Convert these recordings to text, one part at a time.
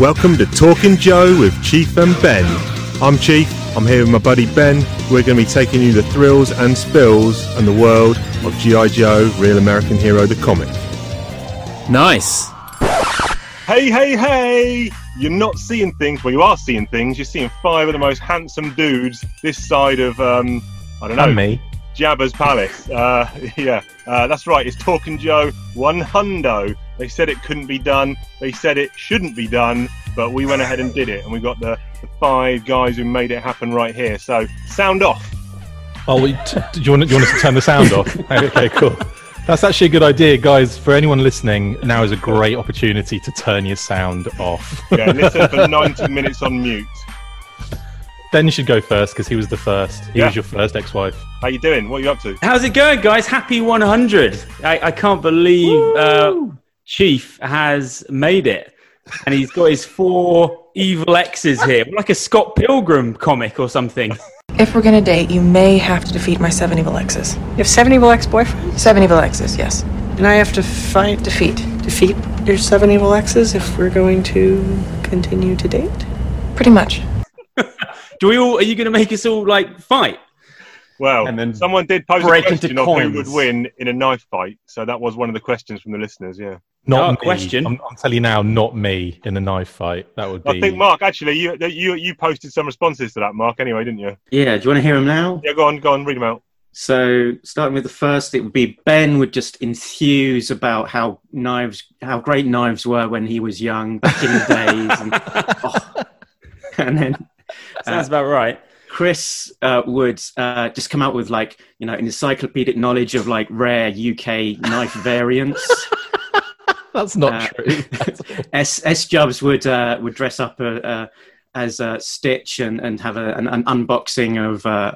Welcome to Talking Joe with Chief and Ben. I'm Chief, I'm here with my buddy Ben. We're going to be taking you the thrills and spills and the world of G.I. Joe, Real American Hero, the comic. Nice. Hey, hey, hey! You're not seeing things, well, you are seeing things. You're seeing five of the most handsome dudes this side of, um, I don't know, And me. Jabba's palace. Uh, yeah, uh, that's right. It's Talking Joe one hundo. They said it couldn't be done. They said it shouldn't be done, but we went ahead and did it, and we got the, the five guys who made it happen right here. So sound off. Oh, we- t- do you want, do you want us to turn the sound off? okay, cool. That's actually a good idea, guys. For anyone listening, now is a great opportunity to turn your sound off. Yeah, listen for 90 minutes on mute. Ben should go first because he was the first. He Yeah. was your first ex-wife. How you doing? What are you up to? How's it going, guys? Happy 100. I, I can't believe uh, Chief has made it. And he's got his four evil exes here. Like a Scott Pilgrim comic or something. If we're gonna date, you may have to defeat my seven evil exes. You have seven evil ex-boyfriends, Seven evil exes, yes. and I have to fight Defeat. defeat your seven evil exes if we're going to continue to date. Pretty much. Do we all, are you going to make us all like fight? Well, And then someone did pose a break into question of who would win in a knife fight. So that was one of the questions from the listeners, yeah. Not Oh, me. question. I'm, I'm telling you now, not me in a knife fight. That would be. I think, Mark, actually, you, you you posted some responses to that, Mark, anyway, didn't you? Yeah, do you want to hear them now? Yeah, go on, go on, read them out. So, starting with the first, it would be Ben would just enthuse about how knives, how great knives were when he was young back in the days, and, oh. and then Sounds about right. Chris uh, would uh, just come out with like you know an encyclopedic knowledge of like rare UK knife variants. That's not Uh, true. S S Jubs would uh, would dress up uh, uh, as uh, Stitch and, and have a, an, an unboxing of uh,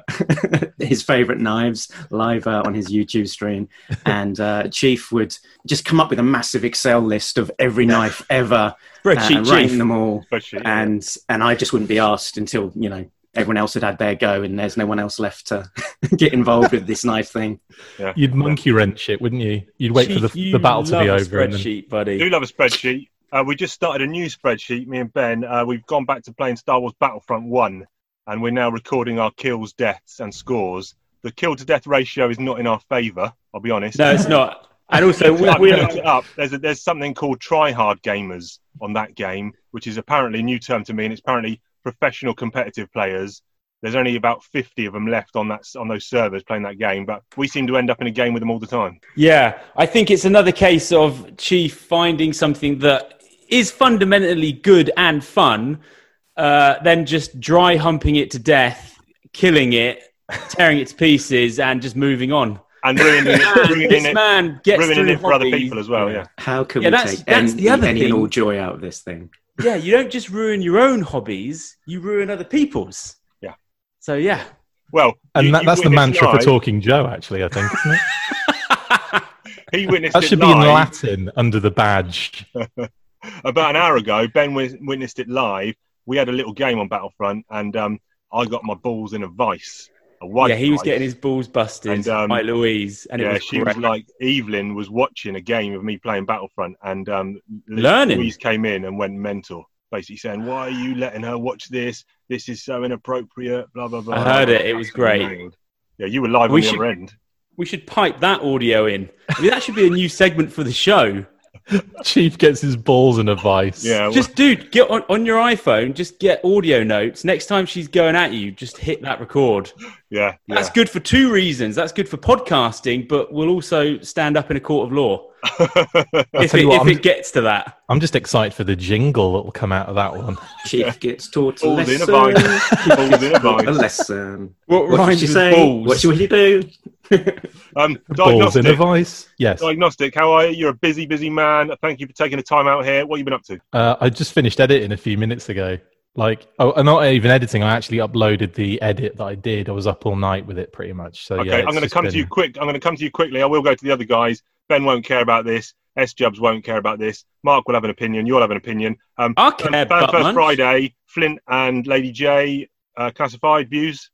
his favorite knives live uh, on his YouTube stream, and uh, Chief would just come up with a massive Excel list of every knife ever, Spreadsheet uh, rank Chief. them all, Spreadsheet, yeah. and and I just wouldn't be asked until you know everyone else had had their go, and there's no one else left to get involved with this knife thing. Yeah. You'd monkey wrench it, wouldn't you? You'd wait Chief, for the, the battle to be love a over. And then, Spreadsheet, buddy. do love a spreadsheet. Uh, we just started a new spreadsheet, me and Ben. Uh, we've gone back to playing Star Wars Battlefront 1, and we're now recording our kills, deaths, and scores. The kill to death ratio is not in our favour, I'll be honest. No, it's not. And also, we, looked it up. There's, a, there's something called tryhard gamers on that game, which is apparently a new term to me, and it's apparently professional competitive players. There's only about 50 of them left on that on those servers playing that game, but we seem to end up in a game with them all the time. Yeah, I think it's another case of Chief finding something that is fundamentally good and fun, uh, then just dry humping it to death, killing it, tearing it to pieces, and just moving on. And ruining it, ruining this it, man gets ruining through it for other people as well. Yeah. How can Yeah, we that's- take that's any, the other any thing. and all joy out of this thing? Yeah, you don't just ruin your own hobbies; you ruin other people's. Yeah. So yeah, Well, and you- that, you that's the witnessed mantra for Talking Joe, actually, I think. Isn't it? He witnessed that it should be in Latin under the badge. about an hour ago. Ben witnessed it live. We had a little game on Battlefront, and um, I got my balls in a vice. A white yeah, he was vice. getting his balls busted And, um, by Louise, and yeah, it was she great. was like Evelyn was watching a game of me playing Battlefront, and um, Learning. Louise came in and went mental, basically saying, "Why are you letting her watch this? This is so inappropriate." Blah blah blah. I heard it. It was great. Yeah, you were live We on the should- other end. We should pipe that audio in. I mean, that should be a new segment for the show. Chief gets his balls in a vice. Yeah, Just, dude, get on, on your iPhone. Just get audio notes. Next time she's going at you, just hit that record. yeah, yeah. That's good for two reasons. That's good for podcasting, but will also stand up in a court of law if, it, what, if it gets to that. I'm just excited for the jingle that will come out of that one. Chief gets taught a Balls lesson. vice. Chief Balls gets in a taught a lesson. What, What rhymes did you with say? balls? What should you do? Um, Balls in a diagnostic. vice. Yes. Diagnostic. How are you? You're a busy, busy man. Thank you for taking the time out here. What have you been up to? Uh, I just finished editing a few minutes ago. Like, oh, I'm not even editing. I actually uploaded the edit that I did. I was up all night with it, pretty much. So Okay, yeah, I'm going to just come to you quick. I'm going to come to you quickly. I will go to the other guys. Ben won't care about this. S Jubs won't care about this. Mark will have an opinion. You'll have an opinion. Um, I Fan care, Fan butt First munch. Friday. Flint and Lady J. Uh, classified views.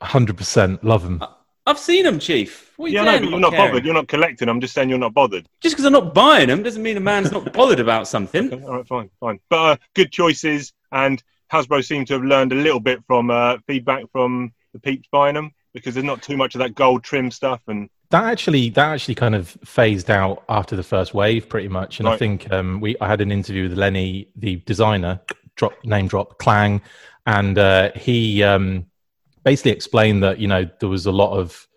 Hundred percent, love them. I've seen them, Chief. What are you Yeah, no, doing? but you're not caring? bothered. You're not collecting. I'm just saying you're not bothered. Just because I'm not buying them doesn't mean a man's not bothered about something. Okay, all right, fine, fine. But uh, good choices, and Hasbro seem to have learned a little bit from uh, feedback from the peeps buying them because there's not too much of that gold trim stuff. And That actually, that actually kind of phased out after the first wave, pretty much. And I think um, we, I had an interview with Lenny, the designer, drop name drop Clang, and uh, he um, basically explained that you know there was a lot of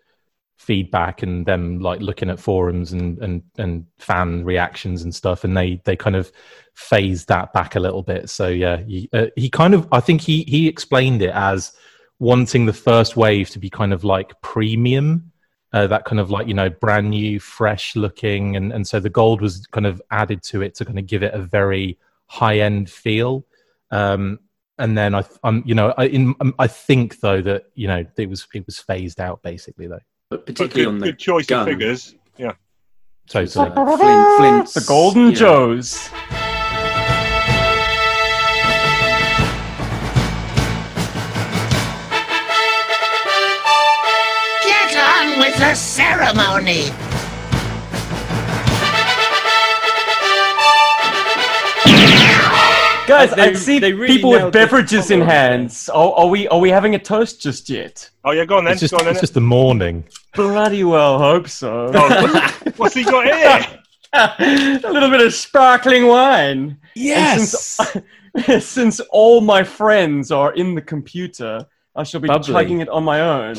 feedback and them like looking at forums and and and fan reactions and stuff, and they they kind of phased that back a little bit. So yeah, he, uh, he kind of, I think he he explained it as wanting the first wave to be kind of like premium uh, that kind of like you know brand new fresh looking and and so the gold was kind of added to it to kind of give it a very high end feel um and then i I'm, you know i in um, i think though that you know it was it was phased out basically though But but particularly good, on the good choice gun. of figures. Yeah. so, It's so Flint, Flint's, The Golden you know, Joes. On with the ceremony. Guys, They- I see they really people with beverages in hands. Are, are we are we having a toast just yet? Oh yeah, go on then. it's just go on it's just the morning Bloody well hope so. Oh, what's he got here? a little bit of sparkling wine. Yes. Since, since all my friends are in the computer, I shall be Bubbly. chugging it on my own.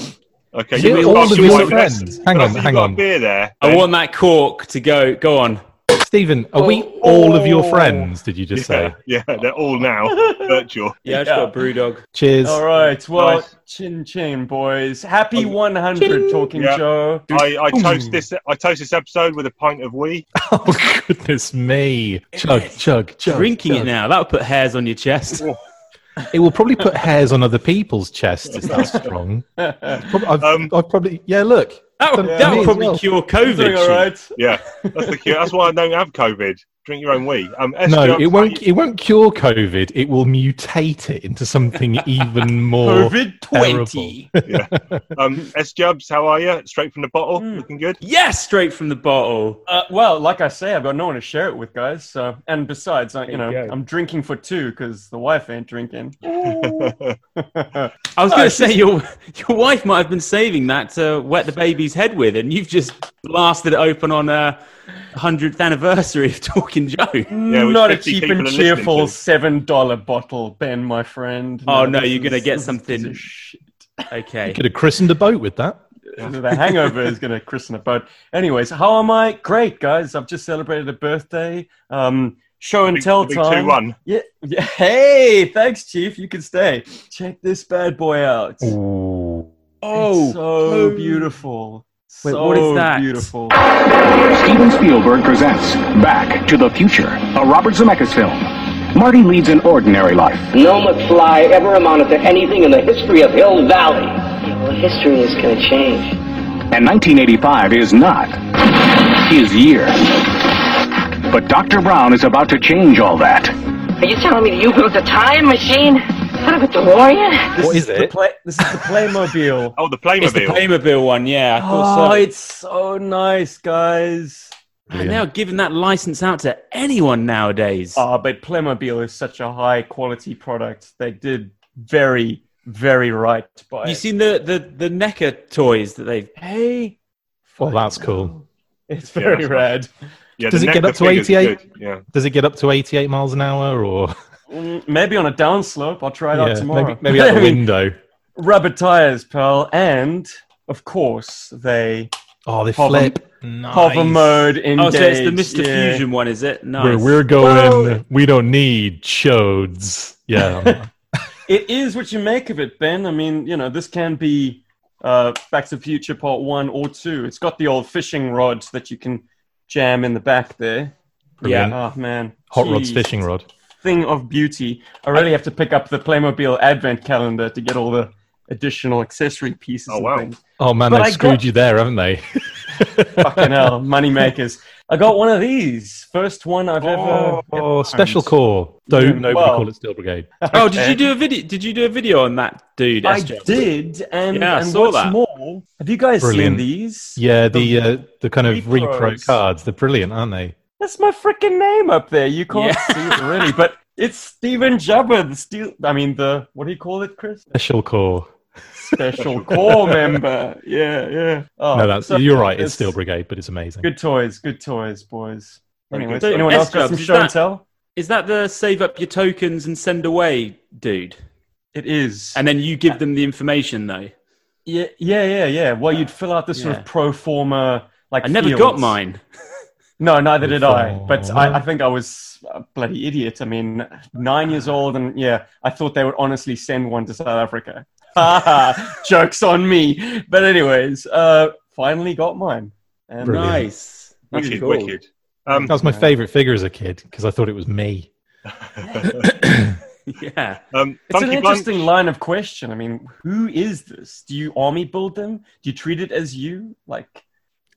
Okay, Yeah, you've all got of some your wine. friends. Hang on, hang on. Beer there. I want that cork to go. Go on. stephen are we Oh, all of your oh. friends did you just say Yeah, yeah, they're all now virtual. Yeah, I've Yeah. got a BrewDog. cheers All right, well, Nice. chin chin, boys. Happy Um, 100, Talking Yeah. Joe. I, I toast this. I toast this episode with a pint of wee. oh goodness me chug chug chug Drinking it now. That would put hairs on your chest. It will probably put hairs on other people's chests it's that strong I've, Um, I've probably yeah look That would, Yeah. that would probably well. cure COVID. all right. Yeah, that's the cure. That's why I don't have COVID. Drink your own wee. Um, No, it won't. It won't cure COVID. It will mutate it into something even more. COVID 20. Yeah. Um, S Jubs, how are you? Straight from the bottle, Mm. looking good. Yes, straight from the bottle. Uh, well, like I say, I've got no one to share it with, guys. So, and besides, I, you know, you I'm drinking for two because the wife ain't drinking. I was going to say your your wife might have been saving that to wet the baby's head with, and you've just blasted it open on a hundredth anniversary of Talking Joe. with Not a cheap and cheerful seven dollar bottle, Ben, my friend. Oh, no, you're gonna get this is something- a shit. Okay. Could have christened a boat with that. the hangover is going to christen a boat. Anyways, how am I? Great, guys. I've just celebrated a birthday. Um, show and Big- tell big time. 2-1. Yeah, yeah. Hey, thanks, Chief. You can stay. Check this bad boy out. Ooh. Oh, It's so oh. beautiful. Wait, so what is that? Beautiful. Steven Spielberg presents Back to the Future, a Robert Zemeckis film. Marty leads an ordinary life. No McFly ever amounted to anything in the history of Hill Valley. Well, history is going to change. And 1985 is not his year. But Dr. Brown is about to change all that. Are you telling me you built a time machine out of a DeLorean? This What is the it? Play- this is the Playmobil. Oh, the Playmobil. It's the Playmobil. Playmobil one, yeah. I oh, so. it's so nice, guys. And they're giving that license out to anyone nowadays. Oh, but Playmobil is such a high quality product. They did very, very right by you it. seen the the the NECA toys that they've? Hey, Well, that's cool. it's Yeah, very that's rad. Yeah, Does the it get NECA up to figures 88? good, Yeah. Does it get up to 88 miles an hour, or Maybe on a downslope. I'll try it out yeah, tomorrow. maybe, maybe out the window? Rubber tires, pal, and of course they Oh, they hover- flip. Nice. hover mode engage. Oh, so it's the Mr. yeah. Fusion one, is it? Nice. Where we're going, Well- we don't need chodes. Yeah. It is what you make of it, Ben. I mean, you know, this can be uh, Back to the Future Part One or Two. It's got the old fishing rods that you can jam in the back there. Brilliant. Oh man, Hot rod's fishing rod. Thing of beauty. I really have to pick up the Playmobil Advent calendar to get all the additional accessory pieces. Oh, and wow. things. Oh man, But they've I screwed got- you there, haven't they? Fucking hell, money makers. I got one of these. First one I've ever. Oh, Special Corps. Don't nobody Well- call it Steel Brigade. Oh, did you do a video? Did you do a video on that dude? I SJ? did, and, Yeah, I and saw what's that. more, have you guys Brilliant. seen these? Yeah, the uh, the kind of Repros. repro cards. They're brilliant, aren't they? That's my freaking name up there. You can't Yeah. see it really, but it's Steven Jubber, the steel. I mean, the what do you call it, Chris? Special Corps. Special Corps member. Yeah, yeah. Oh, no, that's so you're right. It's it's Steel Brigade, but it's amazing. Good toys, good toys, boys. Very Anyways, good. anyone else got some Is show and tell? Is that the save up your tokens and send away dude? It is. And then you give them the information though. Yeah, yeah, yeah, yeah. Well, you'd ah, fill out this sort of pro forma like. I never fields. got mine. No, neither did I. But I. I think I was a bloody idiot. I mean, nine years old, and yeah, I thought they would honestly send one to South Africa. Jokes on me. But anyways, uh, finally got mine. And Brilliant. Nice. That's Wicked, cool. wicked. Um, That was my favorite figure as a kid because I thought it was me. Yeah. um, It's an Funky interesting Bunch, line of question. I mean, who is this? Do you army build them? Do you treat it as you? Like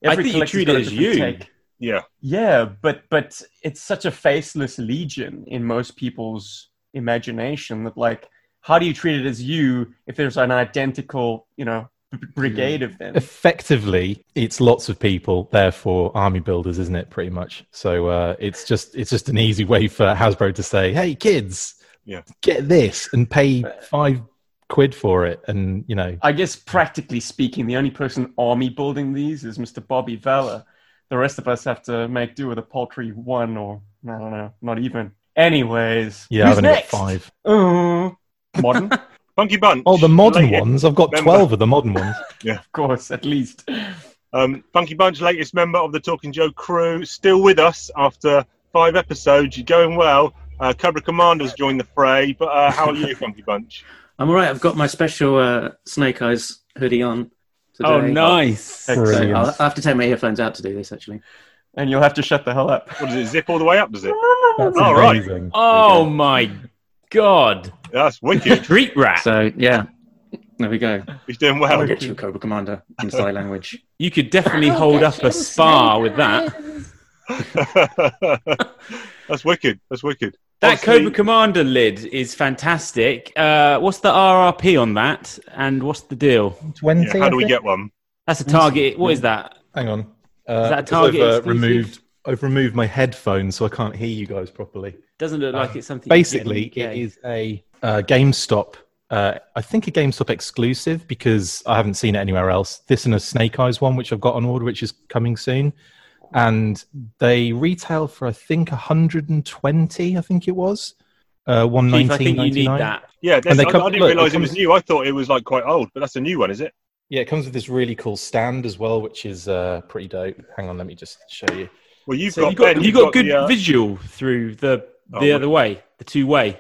I every think you treat it as you. take. Yeah, Yeah, but but it's such a faceless legion in most people's imagination that like, how do you treat it as you if there's an identical, you know, b- brigade of them? Effectively, it's lots of people, therefore army builders, isn't it? Pretty much. So uh, it's just it's just an easy way for Hasbro to say, "Hey, kids, Yeah. get this and pay five quid for it," and you know, I guess practically speaking, the only person army building these is Mr. Bobby Vella. The rest of us have to make do with a paltry one or I don't know, not even. Anyways, yeah, I've who's only next? got five. Uh, modern, Funky Bunch. Oh, the modern latest ones. I've got member- twelve of the modern ones. Yeah, of course, at least. Um, Funky Bunch, latest member of the Talking Joe crew, still with us after five episodes. You're going well. Uh, Cobra Commander's joined the fray, but uh, how are you, Funky Bunch? I'm all right. I've got my special uh, Snake Eyes hoodie on. Oh, today. Oh, nice. So I'll, I'll have to take my earphones out to do this, actually. And you'll have to shut the hell up. What does it zip all the way up? Does it? That's Oh, right. amazing. Oh my god. That's wicked. Street rat. So, yeah, there we go. He's doing well. I'll get you, Cobra Commander, in sign language. You could definitely hold up a spa with that. That's wicked. That's wicked. That Obviously- Cobra Commander lid is fantastic. Uh, what's the RRP on that? And what's the deal? Twenty. Yeah, how do we get one? That's a target. What is that? Hang on. Uh, that a because Target I've, uh, exclusive? removed. I've removed my headphones, so I can't hear you guys properly. Doesn't look like it's something. Basically, you get in it the UK. is a uh, GameStop. Uh, I think a GameStop exclusive because I haven't seen it anywhere else. This and a Snake Eyes one, which I've got on order, which is coming soon, and they retail for I think 120. I think it was uh, Chief, 119. I think you need that. Yeah, that's, they I, come- I didn't look, it realise it was comes- new. I thought it was like quite old, but that's a new one, is it? Yeah, it comes with this really cool stand as well, which is uh, pretty dope. Hang on, let me just show you. Well, you've So got you got Ben, you you've got good the, uh, visual through the Oh, the what- other way, the two way.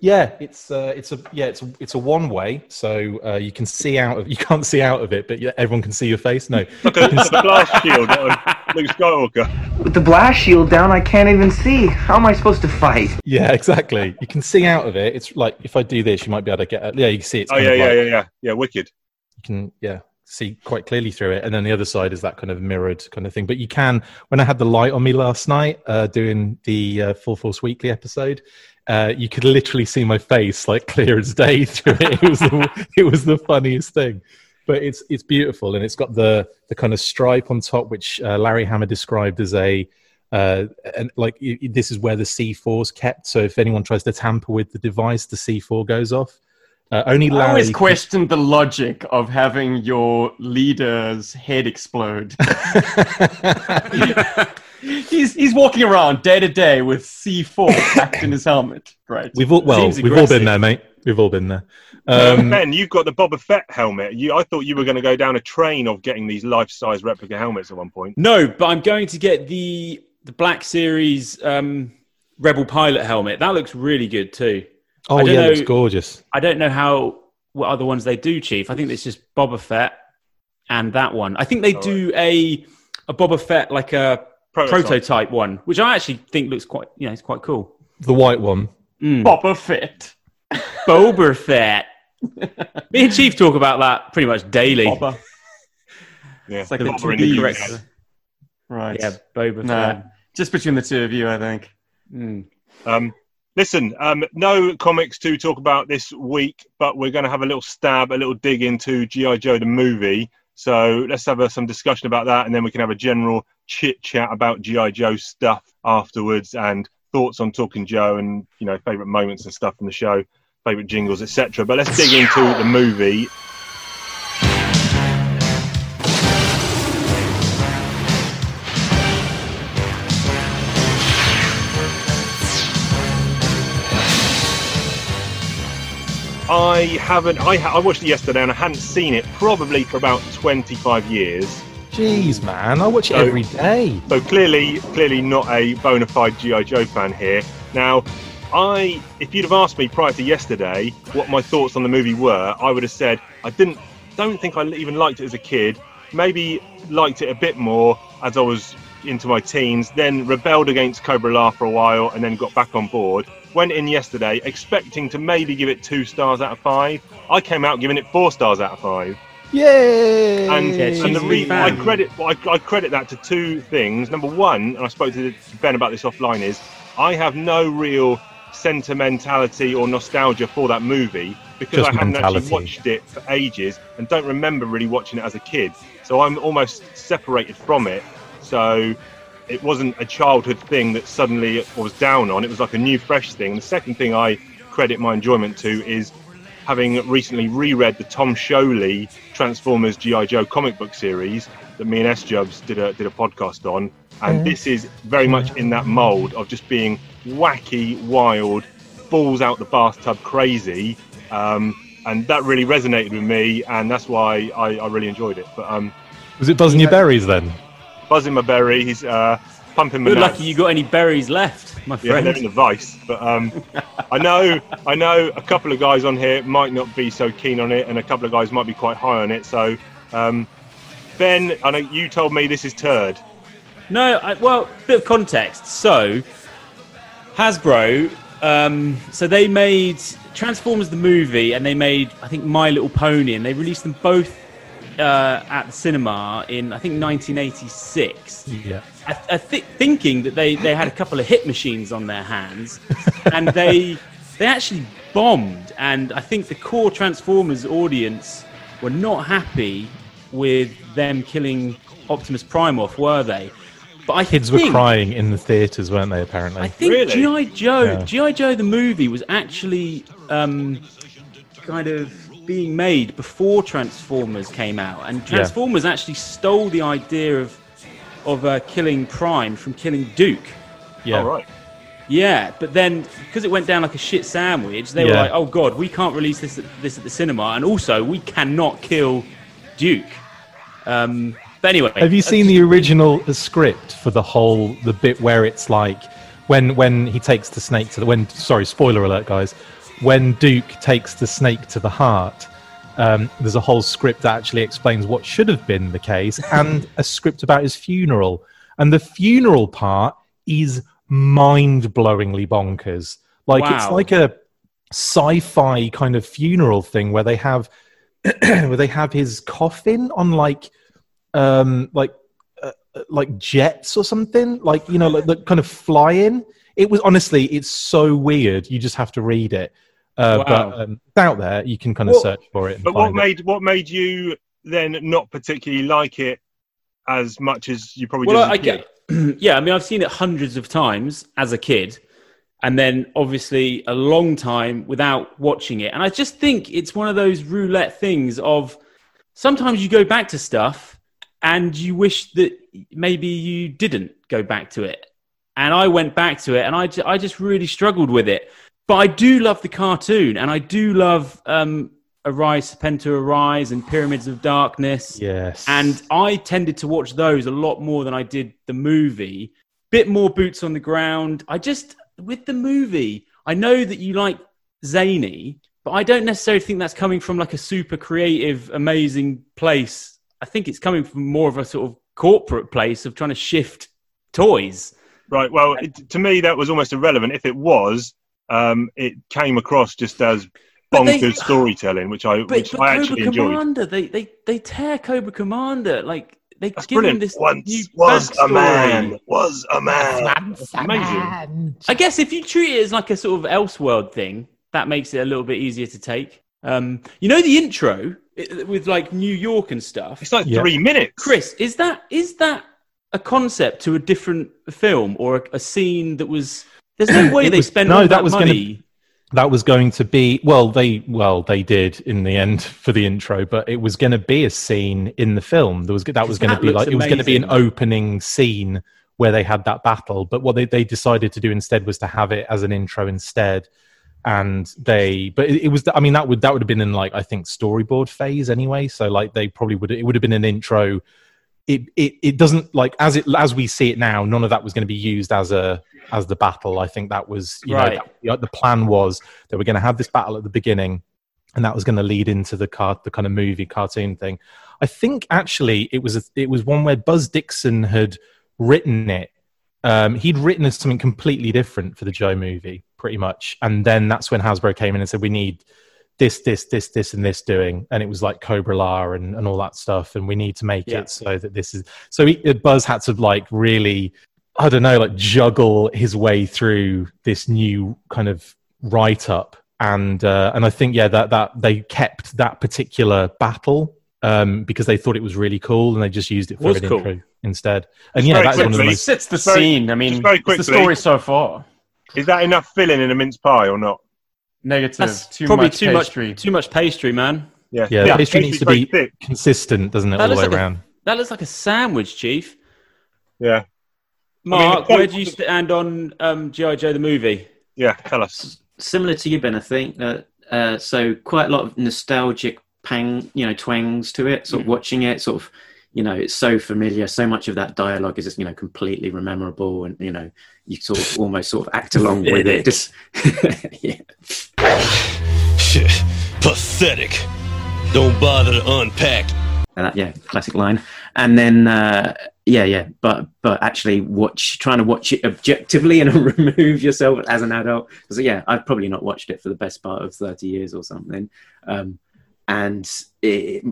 Yeah, it's uh, it's a yeah, it's a, it's a one way, so uh, you can see out of you can't see out of it, but yeah, everyone can see your face. No, like a, the blast shield on Luke Skywalker. With the blast shield down, I can't even see. How am I supposed to fight? yeah, exactly. You can see out of it. It's like if I do this, you might be able to get. Yeah, you can see it's. Oh yeah, yeah, like- yeah, yeah, yeah. Wicked. You can yeah see quite clearly through it, and then the other side is that kind of mirrored kind of thing. But you can. When I had the light on me last night, uh, doing the uh, Full Force Weekly episode. Uh, you could literally see my face like clear as day through it. It was the, it was the funniest thing. But it's it's beautiful and it's got the the kind of stripe on top which uh, Larry Hama described as a uh, and like i i- this is where the c4 is kept so if anyone tries to tamper with the device the c4 goes off uh, only I always questioned the logic of having your leader's head explode. he's he's walking around day to day with C4 packed in his helmet. Right. we've all well we've all been there mate we've all been there Um, ben, you've got the Boba Fett helmet. You, I thought you were going to go down a train of getting these life-size replica helmets at one point. No, but I'm going to get the the Black Series um, Rebel Pilot helmet. That looks really good too. oh I don't yeah it know- looks gorgeous I don't know how what other ones they do, Chief. I think it's just Boba Fett and that one. I think they do a a Boba Fett like a Prototype. prototype, one, which I actually think looks quite you know it's quite cool. the white one Mm. Boba Fett. Boba Fett. Me and Chief talk about that pretty much daily. Boba. Yeah, It's like The the Boba to in the be correct- correct- Right. Yeah, Boba Nah, Fett. just between the two of you, I think. Mm. Um, listen, um, no comics to talk about this week, but we're going to have a little stab, a little dig into GI Joe the movie. So let's have a, some discussion about that, and then we can have a general chit chat about GI Joe stuff afterwards, and thoughts on Talking Joe, and you know favorite moments and stuff from the show, favorite jingles, etc. But let's dig into the movie. I haven't. I, ha- I watched it yesterday, and I hadn't seen it probably for about twenty-five years. Jeez, man, I watch it So- every day. So clearly, clearly not a bona fide GI Joe fan here. Now, I, if you'd have asked me prior to yesterday what my thoughts on the movie were, I would have said I didn't, don't think I even liked it as a kid. Maybe liked it a bit more as I was into my teens. Then rebelled against Cobra La for a while, and then got back on board. Went in yesterday expecting to maybe give it two stars out of five. I came out giving it four stars out of five. Yay! And, Yeah, and the re- I credit I, I credit that to two things. Number one, and I spoke to Ben about this offline, is I have no real sentimentality or nostalgia for that movie because Just I hadn't mentality. actually watched it for ages and don't remember really watching it as a kid. So I'm almost separated from it. So it wasn't a childhood thing that suddenly I was down on. It was like a new, fresh thing. And The second thing I credit my enjoyment to is having recently reread the Tom Scioli Transformers GI Joe comic book series that me and S Jubs did a did a podcast on, and this is very much in that mould of just being wacky, wild, balls out the bathtub, crazy, um, and that really resonated with me, and that's why I, I really enjoyed it. But um, Was it buzzing your berries then? buzzing my berry, he's uh, pumping nuts. lucky you got any berries left, my friend. Yeah, they're in the vice. But um, I know, I know a couple of guys on here might not be so keen on it, and a couple of guys might be quite high on it. So, um, Ben, I know you told me this is turd. No, I, well, bit of context. So, Hasbro, um, so they made Transformers the movie, and they made I think My Little Pony, and they released them both uh, at the cinema in I think 1986. Yeah. I, I thi- thinking that they, they had a couple of hit machines on their hands, and they they actually bombed. And I think the core Transformers audience were not happy with them killing Optimus Prime off, were they? But I Kids were crying in the theaters, weren't they? Apparently. I think Really? GI Joe, Yeah. GI Joe the movie was actually um, kind of being made before Transformers came out, and Transformers actually stole the idea of of uh, killing Prime from killing Duke. yeah. All right. Yeah, but then because it went down like a shit sandwich, they were like, "Oh God, we can't release this at, this at the cinema, and also we cannot kill Duke." Um, but anyway, Have you seen the original script for the whole the bit where it's like when when he takes the snake to the when sorry spoiler alert guys when Duke takes the snake to the heart um, there's a whole script that actually explains what should have been the case and a script about his funeral. And the funeral part is mind-blowingly bonkers. Like it's like a sci-fi kind of funeral thing where they have where they have his coffin on like um like uh, uh, like jets or something like you know like the kind of flying it was honestly it's so weird. You just have to read it uh, Wow. but um, it's out there you can kind of What- search for it But what find it. made what made you then not particularly like it as much as you probably well, did? I as a kid? get, yeah, I mean, I've seen it hundreds of times as a kid, and then obviously a long time without watching it. And I just think it's one of those roulette things of sometimes you go back to stuff and you wish that maybe you didn't go back to it. And I went back to it, and I, ju- I just really struggled with it. But I do love the cartoon, and I do love um, Arise, Serpentor Arise, and Pyramids of Darkness. yes And I tended to watch those a lot more than I did the movie. Bit more boots on the ground. I just, with the movie, I know that you like zany, but I don't necessarily think that's coming from like a super creative, amazing place. I think it's coming from more of a sort of corporate place of trying to shift toys. Right. Well, it, to me, that was almost irrelevant. If it was, um, it came across just as But they- bonkers storytelling, which I But, which but I Cobra actually enjoyed. They, they, they tear Cobra Commander. Like, they That's give him this Once new was a man. Was a man. That's amazing. I guess if you treat it as like a sort of Elseworld thing, that makes it a little bit easier to take. Um, you know the intro i- with like New York and stuff. It's like three minutes. Chris, is that is that a concept to a different film or a, a scene that was? There's no way they was- spent no, that was gonna- that was going to be well they well they did in the end for the intro but it was going to be a scene in the film. There was that was going to be like it was going to be an opening scene where they had that battle but what they, they decided to do instead was to have it as an intro instead and they but it, it was i mean that would that would have been in like i think storyboard phase anyway so like they probably would it would have been an intro it, it it doesn't like as it as we see it now none of that was going to be used as a as the battle. I think that was you Right. know that, the plan was that we're going to have this battle at the beginning and that was going to lead into the car the kind of movie cartoon thing. I think actually it was a, it was one where buzz dixon had written it. Um, he'd written as something completely different for the joe movie pretty much. And then that's when hasbro came in and said we need this this this this and this doing and it was like cobra la and, and all that stuff and we need to make Yeah. it so that this is so he, buzz had to like really i don't know like juggle his way through this new kind of write up and uh, and i think yeah that that they kept that particular battle um, because they thought it was really cool and they just used it for Was an cool. intro instead and Just yeah that's one of the quickly, most It's the Just very- scene. I mean, just very it's the story so far. Is that enough filling in a mince pie or not? Negative. That's too probably much too pastry. much too much pastry, man. Yeah. yeah, Yeah, the pastry needs to be thick. consistent doesn't it That all the way like a- around That looks like a sandwich, Chief. Yeah. Mark, the- where do you stand on um, GI Joe the movie? Yeah. Tell us. Similar to you, Ben, I think. Uh, uh, so quite a lot of nostalgic pang, you know, twangs to it. Sort of watching it, sort of, you know, it's so familiar. So much of that dialogue is just, you know, completely memorable, and you know, you sort of almost sort of act along with it. Just yeah. Pathetic. Don't bother to unpack. Uh, yeah, classic line. And then, uh, yeah, yeah, but but actually, watch trying to watch it objectively and remove yourself as an adult. Because yeah, I've probably not watched it for the best part of thirty years or something. Um, and it,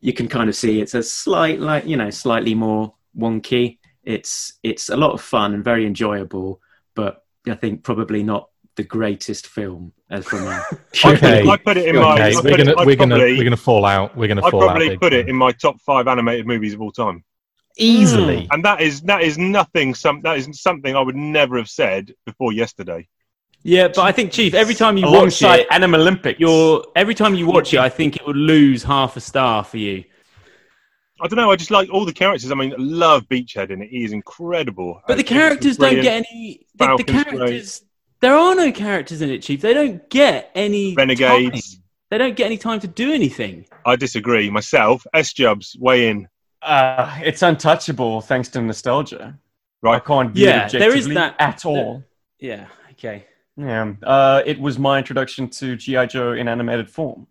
you can kind of see it's a slight, like you know, slightly more wonky. It's it's a lot of fun and very enjoyable, but I think probably not the greatest film as from a okay I put it in my. okay we're gonna I'd we're gonna we're gonna fall out we're gonna I'd fall out probably put it in my top five animated movies of all time. easily hmm. And that is that is nothing. Some that is something I would never have said before yesterday. Yeah, but I think Chief, every time you watch it, Animal Olympics. you're every time you watch it, I think it would lose half a star for you. I don't know. I just like all the characters. I mean, I love Beachhead in it. He is incredible. But the characters don't get any. The, the characters, there are no characters in it, Chief. They don't get any Renegades. time. They don't get any time to do anything. I disagree myself. S Jubs, weigh in. Uh, it's untouchable thanks to nostalgia. Right. I can't view Yeah, it there is that- at all. Yeah. Okay. Yeah, uh, it was my introduction to GI Joe in animated form.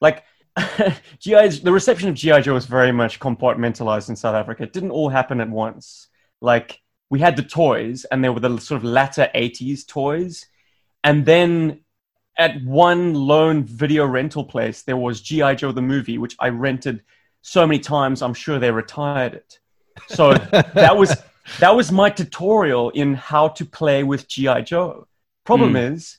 Like GI, the reception of GI Joe was very much compartmentalized in South Africa. It didn't all happen at once. Like we had the toys, and they were the sort of latter '80s toys, and then at one lone video rental place there was GI Joe the movie, which I rented so many times. I'm sure they retired it. So that was that was my tutorial in how to play with GI Joe. Problem Hmm. is,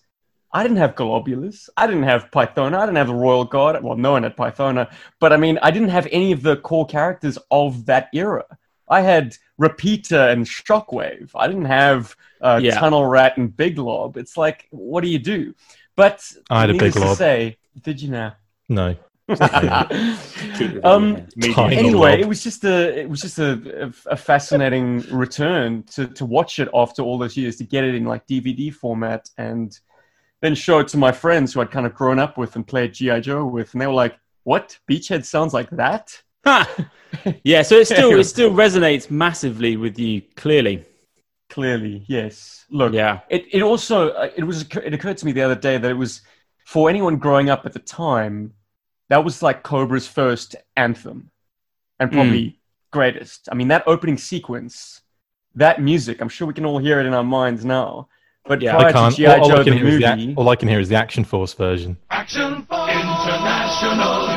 I didn't have Golobulus. I didn't have Pythona. I didn't have the Royal Guard. Well, no one had Pythona. But I mean, I didn't have any of the core characters of that era. I had Repeater and Shockwave. I didn't have uh, Yeah. Tunnel Rat and Big Lob. It's like, what do you do? But I had a needless Big to Lob. say, did you now? no um, anyway, it was just a it was just a, a, a fascinating return to, to watch it after all those years to get it in like DVD format and then show it to my friends who I'd kind of grown up with and played GI Joe with, and they were like, "What? Beachhead sounds like that." Ha! yeah. So it still it still resonates massively with you. Clearly. Clearly, yes. Look, Yeah. it, it also uh, it was it occurred to me the other day that it was for anyone growing up at the time that was like Cobra's first anthem and probably greatest. I mean that opening sequence, that music. I'm sure we can all hear it in our minds now. But Yeah. I can't to GI all, all Joe I can the hear is the, all I can hear is the action force version Action Force international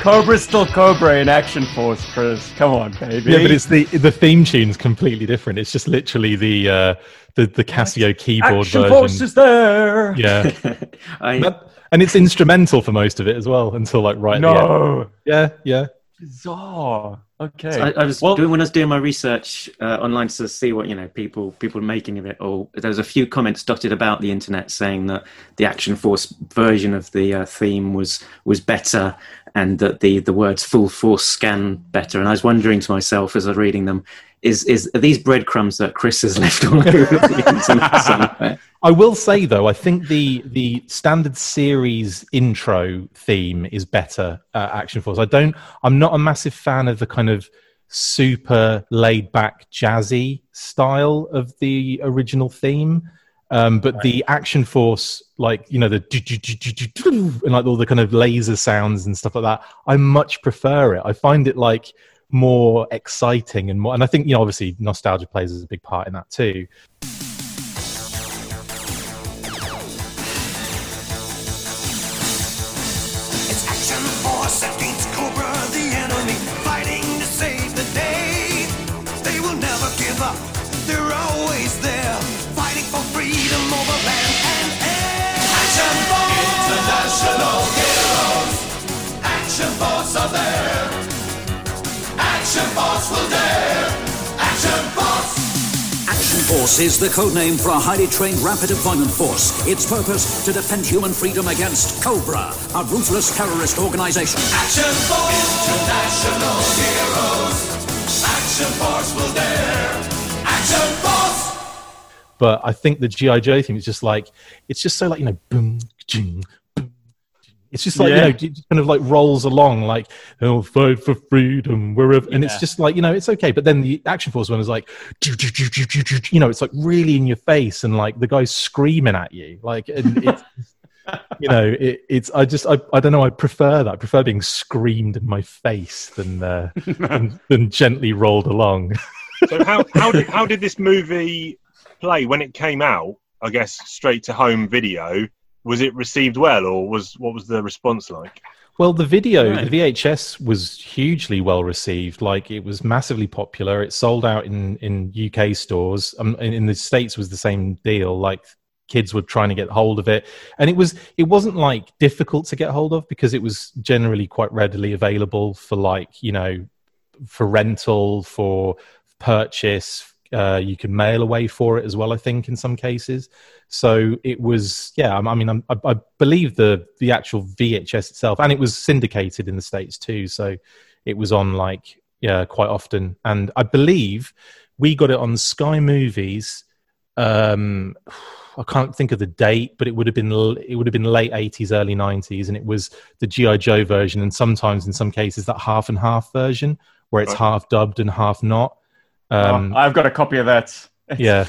Cobra's still Cobra in Action Force, Chris. Come on, baby. Yeah, but it's the the theme tune's completely different. It's just literally the uh, the the Casio keyboard Action version. Force is there. Yeah, I, That- and it's instrumental for most of it as well until like right. at the end. No. Yeah, yeah. Bizarre. Okay. So I, I was well, doing when I was doing my research uh, online to see what you know people people making of it. Or there was a few comments dotted about the internet saying that the Action Force version of the uh, theme was was better, and that the the words "full force scan" better. And I was wondering to myself as I was reading them, is is are these breadcrumbs that Chris has left all over the internet somewhere? I will say though, I think the the standard series intro theme is better at Action Force. I don't. I'm not a massive fan of the kind of super laid back jazzy style of the original theme. Um, but the Action Force, like you know, the and like all the kind of laser sounds and stuff like that, I much prefer it. I find it like more exciting and more. And I think you know, obviously, nostalgia plays as a big part in that too. Force are there! Action Force will dare! Action Force! Action Force is the code name for a highly trained rapid deployment force. Its purpose to defend human freedom against Cobra, a ruthless terrorist organization. Action Force! International heroes! Action Force will dare! Action Force! but I think the GI Joe theme is just like it's just so like you know boom ching, boom, ching. It's just like Yeah. you know just kind of like rolls along like oh fight for freedom wherever and it's just like you know it's okay but then the Action Force one is like you know it's like really in your face and like the guy's screaming at you like and it's you know it, it's I just I, I don't know I prefer that I prefer being screamed in my face than uh, than, than gently rolled along. So how how did how did this movie play when it came out? I guess straight to home video. Was it received well, or was what was the response like? Well, the video, Right. the VHS was hugely well received. Like it was massively popular. It sold out in in UK stores. Um, in, in the states was the same deal. Like kids were trying to get hold of it, and it was it wasn't like difficult to get hold of because it was generally quite readily available for like you know for rental for purchase. Uh, you can mail away for it as well. I think in some cases. So it was, yeah. I mean, I'm- I, I believe the the actual VHS itself, and it was syndicated in the states too. So it was on like yeah quite often, and I believe we got it on Sky Movies. Um, I can't think of the date, but it would have been it would have been late eighties, early nineties, and it was the GI Joe version, and sometimes in some cases that half and half version where it's half dubbed and half not. Um, Oh, I've got a copy of that. It's yeah.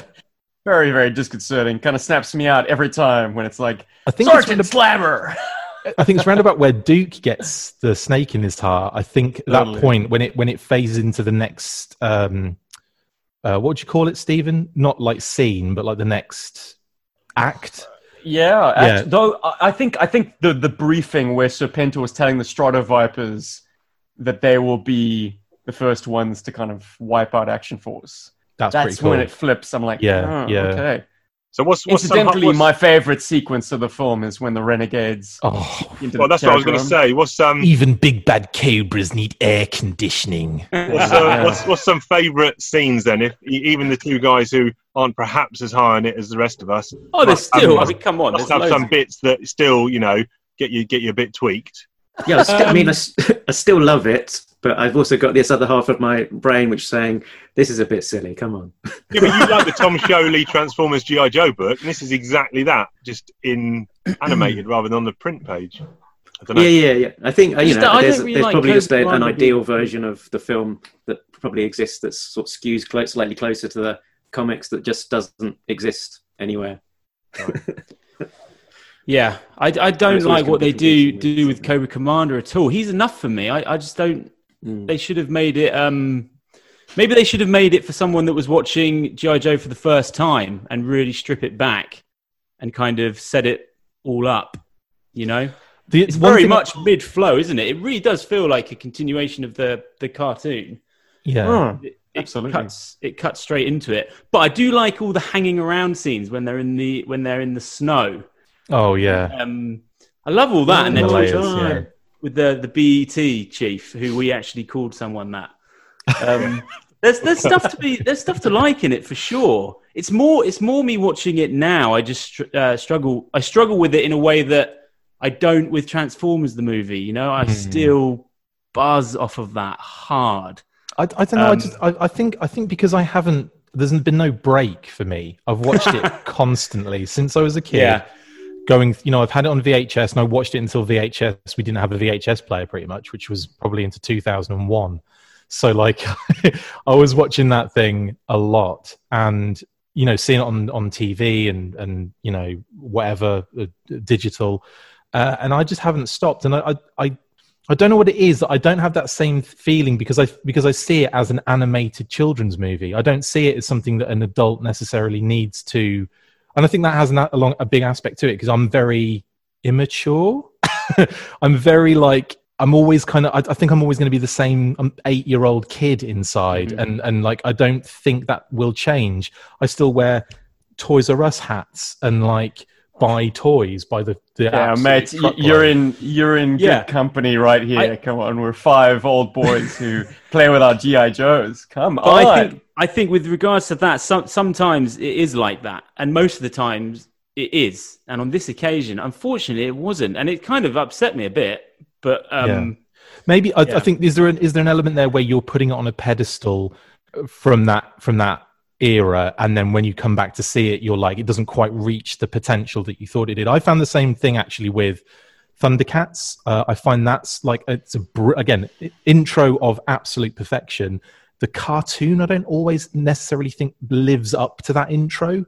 Very, very disconcerting. Kind of snaps me out every time when it's like, I think it's Sergeant Slammer. I think it's round about where Duke gets the snake in his heart. I think at that point when it when it phases into the next um uh what would you call it, Stephen? Not like scene, but like the next act. Yeah, Yeah. act- though I think I think the the briefing where Serpentor was telling the Strato Vipers that they will be the first ones to kind of wipe out Action Force. That's That's cool. when it flips. I'm like, Yeah, oh, yeah. okay. So what's what's some- Incidentally, what's- my favorite sequence of the film is when the renegades. Oh, into Well, the that's what I was going to say. What's um Even big bad cobras need air conditioning. what's, uh, what's what's some favourite scenes then? If e- even the two guys who aren't perhaps as high on it as the rest of us. Oh, there's must have- still. I mean, come on. must There's have some loads. bits that still you know get you get you a bit tweaked. Yeah, I, st- I mean, I, Um, s- I still love it, but I've also got this other half of my brain which is saying this is a bit silly. Come on. Yeah, but you like the Tom Scioli Transformers GI Joe book, and this is exactly that, just in animated rather than on the print page. I don't know. Yeah, yeah, yeah. I think uh, you know, I there's, really there's like probably just a, an ideal review. version of the film that probably exists that sort of skews close, slightly closer to the comics that just doesn't exist anywhere. Yeah, I, I don't like what they do do with Cobra Commander at all. He's enough for me. I, I just don't. Mm. They should have made it. Um, maybe they should have made it for someone that was watching GI Joe for the first time and really strip it back and kind of set it all up. You know, The, It's very thing- much mid flow, isn't it? It really does feel like a continuation of the the cartoon. Yeah. Oh, It, it absolutely. cuts it cuts straight into it. But I do like all the hanging around scenes when they're in the when they're in the snow. Oh yeah. Um, I love all that, and The then layers, talking yeah. With the the BET chief, who we actually called someone that. Um, there's there's stuff to be there's stuff to like in it for sure. It's more it's more me watching it now. I just uh, struggle I struggle with it in a way that I don't with Transformers the movie. You know, I Hmm. still buzz off of that hard. I, I don't know. I Um, just I, I think I think because I haven't there's been no break for me. I've watched it constantly since I was a kid. Yeah. Going, you know, I've had it on VHS and I watched it until VHS. We didn't have a VHS player pretty much, which was probably into 2001. So like, I was watching that thing a lot, and you know, seeing it on on TV and and you know whatever uh, digital, uh, and I just haven't stopped. And I, I I I don't know what it is. I don't have that same feeling because I because I see it as an animated children's movie. I don't see it as something that an adult necessarily needs to. And I think that has an, a, long, a big aspect to it because I'm very immature. I'm very like I'm always kind of. I, I think I'm always going to be the same um, eight year old kid inside, Mhm. and and like I don't think that will change. I still wear Toys R Us hats and like buy toys by the the Yeah, mate, you're in you're in Yeah. good company right here. I- Come on, we're five old boys who play with our GI Joes. Come But on. I think I think with regards to that, some, sometimes it is like that, and most of the times it is. And on this occasion, unfortunately, it wasn't, and it kind of upset me a bit. But um, Maybe I, Yeah. I think is there an, is there an element there where you're putting it on a pedestal from that from that era, and then when you come back to see it, you're like it doesn't quite reach the potential that you thought it did. I found the same thing actually with Thundercats. Uh, I find that's like it's a br- again intro of absolute perfection. The cartoon I don't always necessarily think lives up to that intro.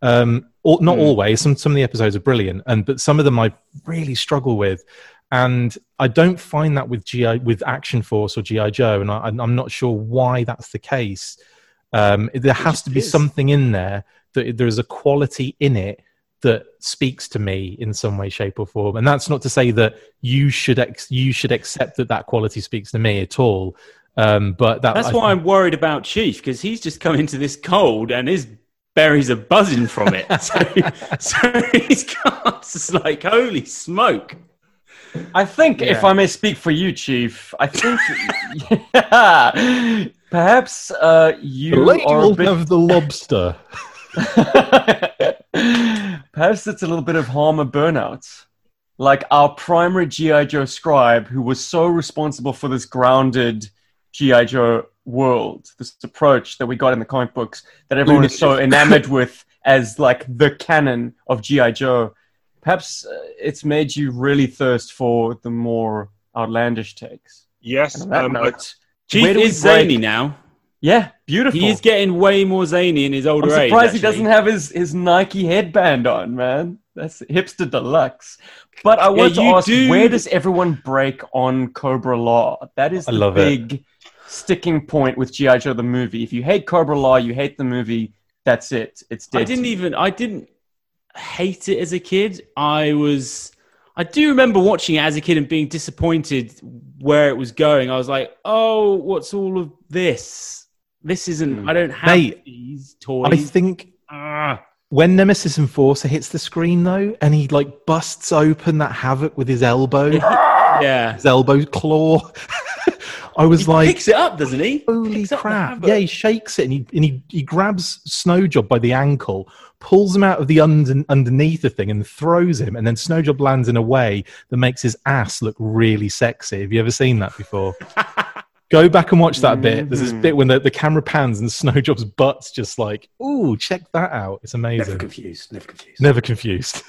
Um, or, not Hmm. always. Some some of the episodes are brilliant, and but some of them I really struggle with and I don't find that with GI with Action Force or GI Joe, and I, I'm not sure why that's the case. Um, there has to be is. something in there that there is a quality in it that speaks to me in some way, shape, or form. And that's not to say that you should ex- you should accept that that quality speaks to me at all. Um, but that, that's I why I'm worried about Chief because he's just come into this cold and his berries are buzzing from it. so, so he's got just like holy smoke. I think, if I may speak for you, Chief, I think perhaps uh, you the lady are a will bit. have the lobster. perhaps it's a little bit of harm or burnout. Like our primary GI Joe scribe, who was so responsible for this grounded GI Joe world, this approach that we got in the comic books that everyone is so enamored with as like the canon of GI Joe. Perhaps uh, it's made you really thirst for the more outlandish takes. Yes, And on that um, I- note, Chief where do we is break? zany now. Yeah, beautiful. He is getting way more zany in his older age. I'm age. surprised he doesn't have his, his Nike headband on, man. That's hipster deluxe. But I want to ask, do- where does everyone break on Cobra-La? That is I the love it. big sticking point with G.I. Joe the movie. If you hate Cobra-La, you hate the movie, that's it. It's dead. I didn't even. I didn't hate it as a kid. I was. I do remember watching it as a kid and being disappointed where it was going. I was like, "Oh, what's all of this? This isn't. I don't have Mate, these toys." I think Ah. when Nemesis Enforcer hits the screen though, and he like busts open that havoc with his elbow, yeah, his elbow claw. I was he like, picks it up, doesn't he? Holy Picks crap! Yeah, he shakes it and he and he, he grabs Snowjob by the ankle, pulls him out of the under, underneath the thing, and throws him. And then Snowjob lands in a way that makes his ass look really sexy. Have you ever seen that before? Go back and watch that bit. There's this Mhm. bit when the, the camera pans and Snowjob's butt's just like, ooh, check that out. It's amazing. Never confused. Never confused. Never confused.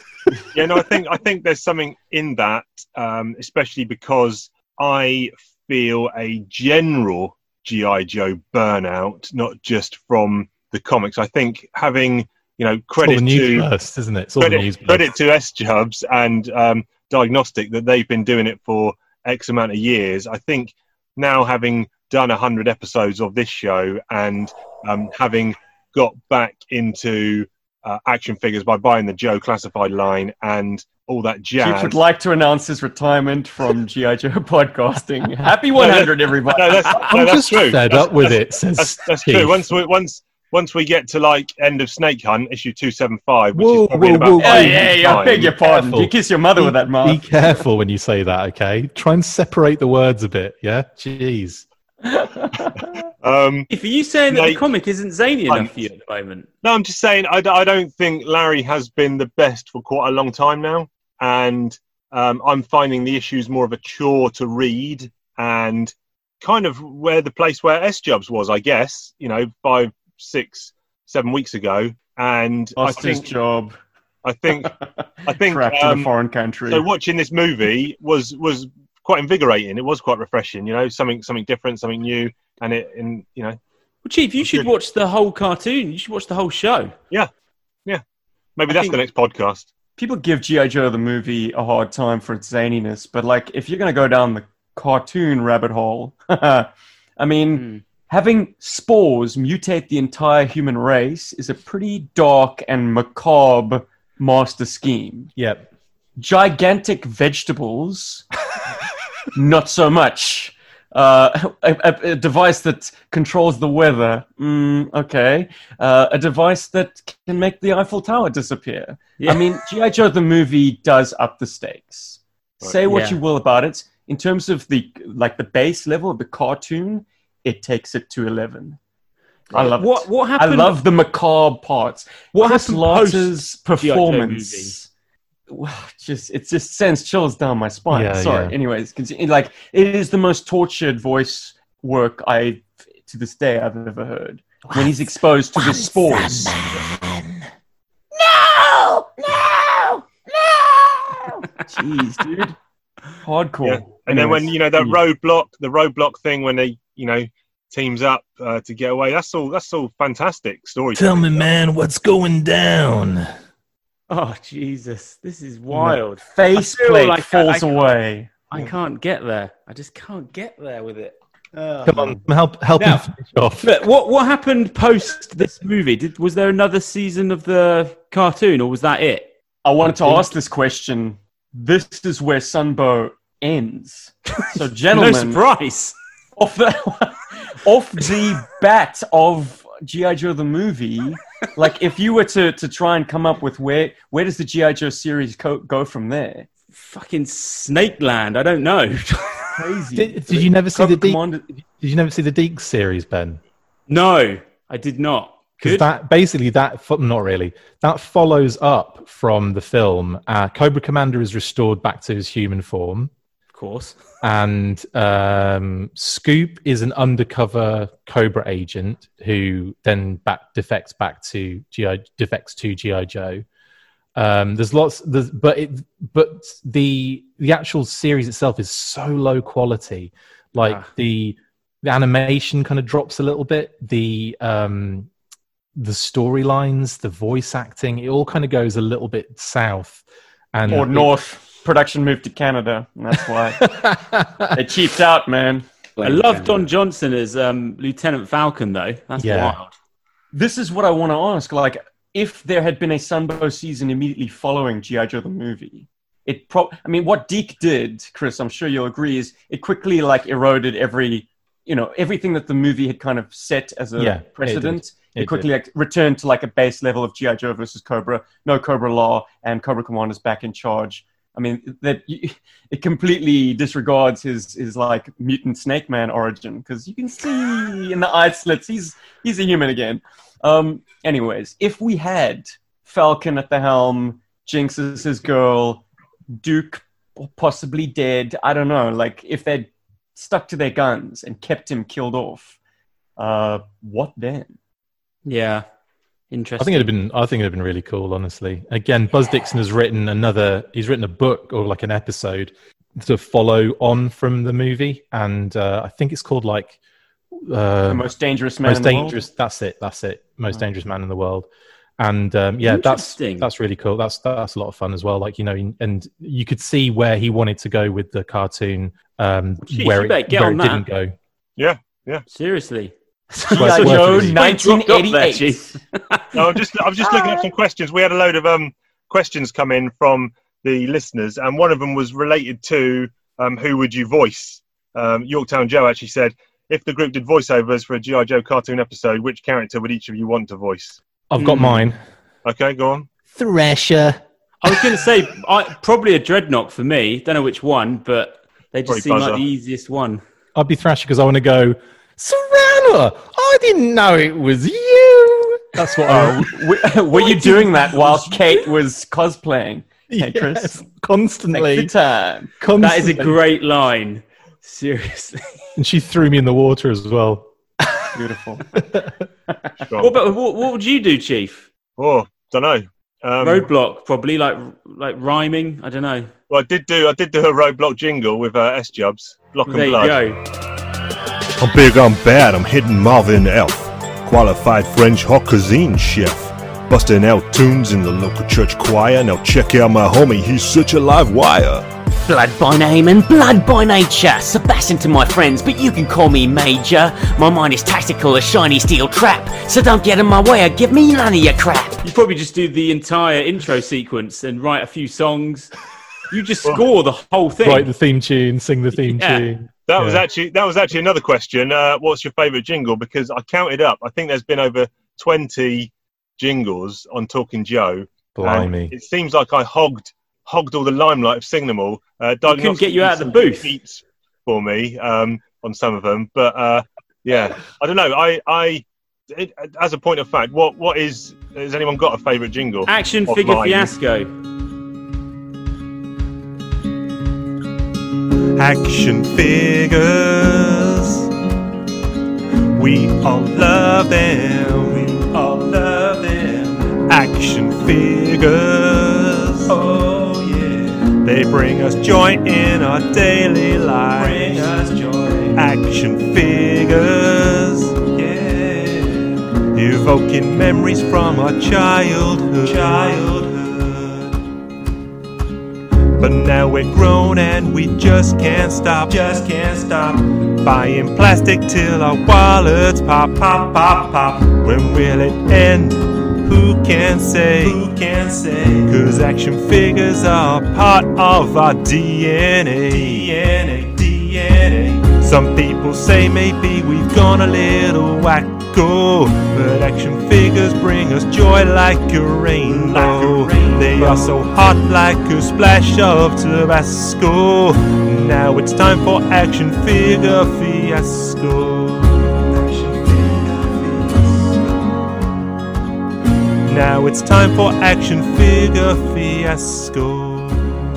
yeah, no, I think I think there's something in that, um, especially because I feel a general GI Joe burnout, not just from the comics. I think having you know credit to burst, isn't it? It's all the credit, credit to S Jubs and um, Diagnostic that they've been doing it for X amount of years. I think now having done hundred episodes of this show and um, having got back into uh, action figures by buying the Joe classified line and all that jazz. Chief would like to announce his retirement from GI Joe podcasting. Happy 100, everybody. No, that's, no, I'm that's just true. fed That's- up with that's- it. Says That's, that's true. Once we once once we get to like end of Snake Hunt issue two seven five, which Whoa, is probably in whoa, about whoa, Hey, hey, I beg your pardon. Careful. You kiss your mother with that Mark. Be careful when you say that, okay? Try and separate the words a bit, yeah? Jeez. Um, If are you saying that the comic isn't zany Hunt. enough for you at the moment? No, I'm just saying I, I don't think Larry has been the best for quite a long time now, and um, I'm finding the issues more of a chore to read and kind of where the place where S Jobs was, I guess. You know, five, six, seven weeks ago, and Lost I think his job. I think I think Trapped in um, a foreign country. so watching this movie was was quite invigorating. It was quite refreshing. You know, something something different, something new, and it and you know Well, Chief, you should Good. watch the whole cartoon. You should watch the whole show. Yeah, yeah. Maybe I that's the next podcast. People give G.I. Joe the movie a hard time for its zaniness, but like if you're going to go down the cartoon rabbit hole, I mean, Hmm. having spores mutate the entire human race is a pretty dark and macabre master scheme. Yep. Gigantic vegetables, not so much. Uh, a, a, a device that controls the weather, mm, okay. Uh, a device that can make the Eiffel Tower disappear. Yeah. I mean, G.I. Joe the movie does up the stakes. Right. Say what Yeah. you will about it. In terms of the like the base level of the cartoon, it takes it to eleven. I love What it. what I love the macabre parts. What Chris happened Latta's performance. Well, Just it just sends chills down my spine. Yeah, Sorry. yeah. Anyways, continue. like it is the most tortured voice work I to this day I've ever heard. When he's exposed to the spores. No! No! No! Jeez, dude. Hardcore. Yeah. And then when you know that yeah. roadblock, the roadblock thing when they you know teams up uh, to get away. That's all. That's all fantastic story. Tell me, man, what's going down? Oh Jesus, this is wild. face I plate like I- falls I- away. I can't get there. I just can't get there with it. Come on, help, help Now- finish off. But what what happened post this movie? Did was there another season of the cartoon, or was that it? I wanted to ask this question. This is where Sunbow ends. So, gentlemen, No surprise. off the off the bat of GI Joe the movie, like if you were to to try and come up with where where does the GI Joe series co- go from there? Fucking Snake Land. I don't know. Crazy. Did, did you never see Cobra the DiC, Commander- Did you never see the DiC series, Ben? no, I did not. Because Good. that basically that fo- not really that follows up from the film. Uh, Cobra Commander is restored back to his human form, of course. and um, Scoop is an undercover Cobra agent who then back defects back to GI defects to GI Joe. Um, there's lots, there's, but it, but the the actual series itself is so low quality. Like Ah. the the animation kind of drops a little bit. The um, the storylines, the voice acting, it all kind of goes a little bit south. And or it- North production moved to Canada, and that's why they cheaped out, man. I love Don Johnson as um, Lieutenant Falcon, though. That's Yeah. wild. This is what I want to ask. Like, if there had been a Sunbow season immediately following G.I. Joe the movie, it pro I mean, what DiC did, Chris, I'm sure you'll agree, is it quickly like eroded every, you know, everything that the movie had kind of set as a Yeah, it precedent. It, It quickly like, returned to like a base level of G.I. Joe versus Cobra, no Cobra-La, and Cobra Commander's back in charge. I mean, that it completely disregards his his like mutant Snake Man origin because you can see in the eye slits he's he's a human again. Um, anyways, if we had Falcon at the helm, Jinx is his girl, Duke possibly dead, I don't know. Like if they'd stuck to their guns and kept him killed off, uh, what then? Yeah. I think it'd have been. I think it'd have been really cool, honestly. Again, Buzz Dixon has written another. He's written a book or like an episode to follow on from the movie, and uh, I think it's called like uh, the most dangerous man most in the world? dangerous. That's it. That's it. Most dangerous man in the world. And um, yeah, that's that's really cool. That's that's a lot of fun as well. Like you know, and you could see where he wanted to go with the cartoon, um, Jeez, where you it, get where on it that. didn't go. Yeah, yeah. Seriously. G.I. Joe 1988. no, I'm just I'm just looking at some questions. We had a load of um questions come in from the listeners, and one of them was related to um, who would you voice? Um, Yorktown Joe actually said, if the group did voiceovers for a GI Joe cartoon episode, which character would each of you want to voice? I've got Hmm. mine. Okay, go on. Thrasher. I was going to say I, probably a Dreadnok for me. Don't know which one, but they just Probably seem like the easiest one. I'd be Thrasher because I want to go. Savannah, I didn't know it was you. That's what I. were, were you doing that while Kate was cosplaying? Tetris? Yes, constantly. Take the time. That is a great line. Seriously. And she threw me in the water as well. Beautiful. What, about, what, what would you do, Chief? Oh, don't know. Um, Roadblock, probably like like rhyming. I don't know. Well, I did do I did do a roadblock jingle with uh, S Jubs, Block and blood. There you Blood. go. I'm big, I'm bad, I'm hitting Marvin Elf. Qualified French haute cuisine chef. Busting out tunes in the local church choir. Now check out my homie, he's such a live wire. Blood by name and blood by nature. Sebastian to my friends, but you can call me Major. My mind is tactical a shiny steel trap, so don't get in my way or give me none of your crap. You probably just do the entire intro sequence and write a few songs. You just score the whole thing. Write the theme tune, sing the theme Yeah. tune. That was actually that was actually another question. Uh, what's your favourite jingle? Because I counted up. I think there's been over twenty jingles on Talking Joe. Blimey. It seems like I hogged hogged all the limelight of singing them all. Uh, couldn't get you out of the booth. beats for me um, on some of them, but uh, yeah, I don't know. I I it, as a point of fact, what what is has anyone got a favourite jingle? Action of figure mine? fiasco. Action figures. We all love them. We all love them. Action figures. Oh yeah. They bring us joy in our daily lives. Bring us joy. Action figures. Yeah. Evoking memories from our childhood. Childhood. Now we're grown and we just can't stop. Just can't stop. Buying plastic till our wallets pop, pop, pop, pop. When will it end? Who can say? Who can say? Cause action figures are part of our DNA. DNA, DNA. Some people say maybe we've gone a little wacko. But action figures bring us joy like a rainbow. They are so hot like a splash of Tabasco. Now it's time for action figure fiasco. Now it's time for action figure fiasco.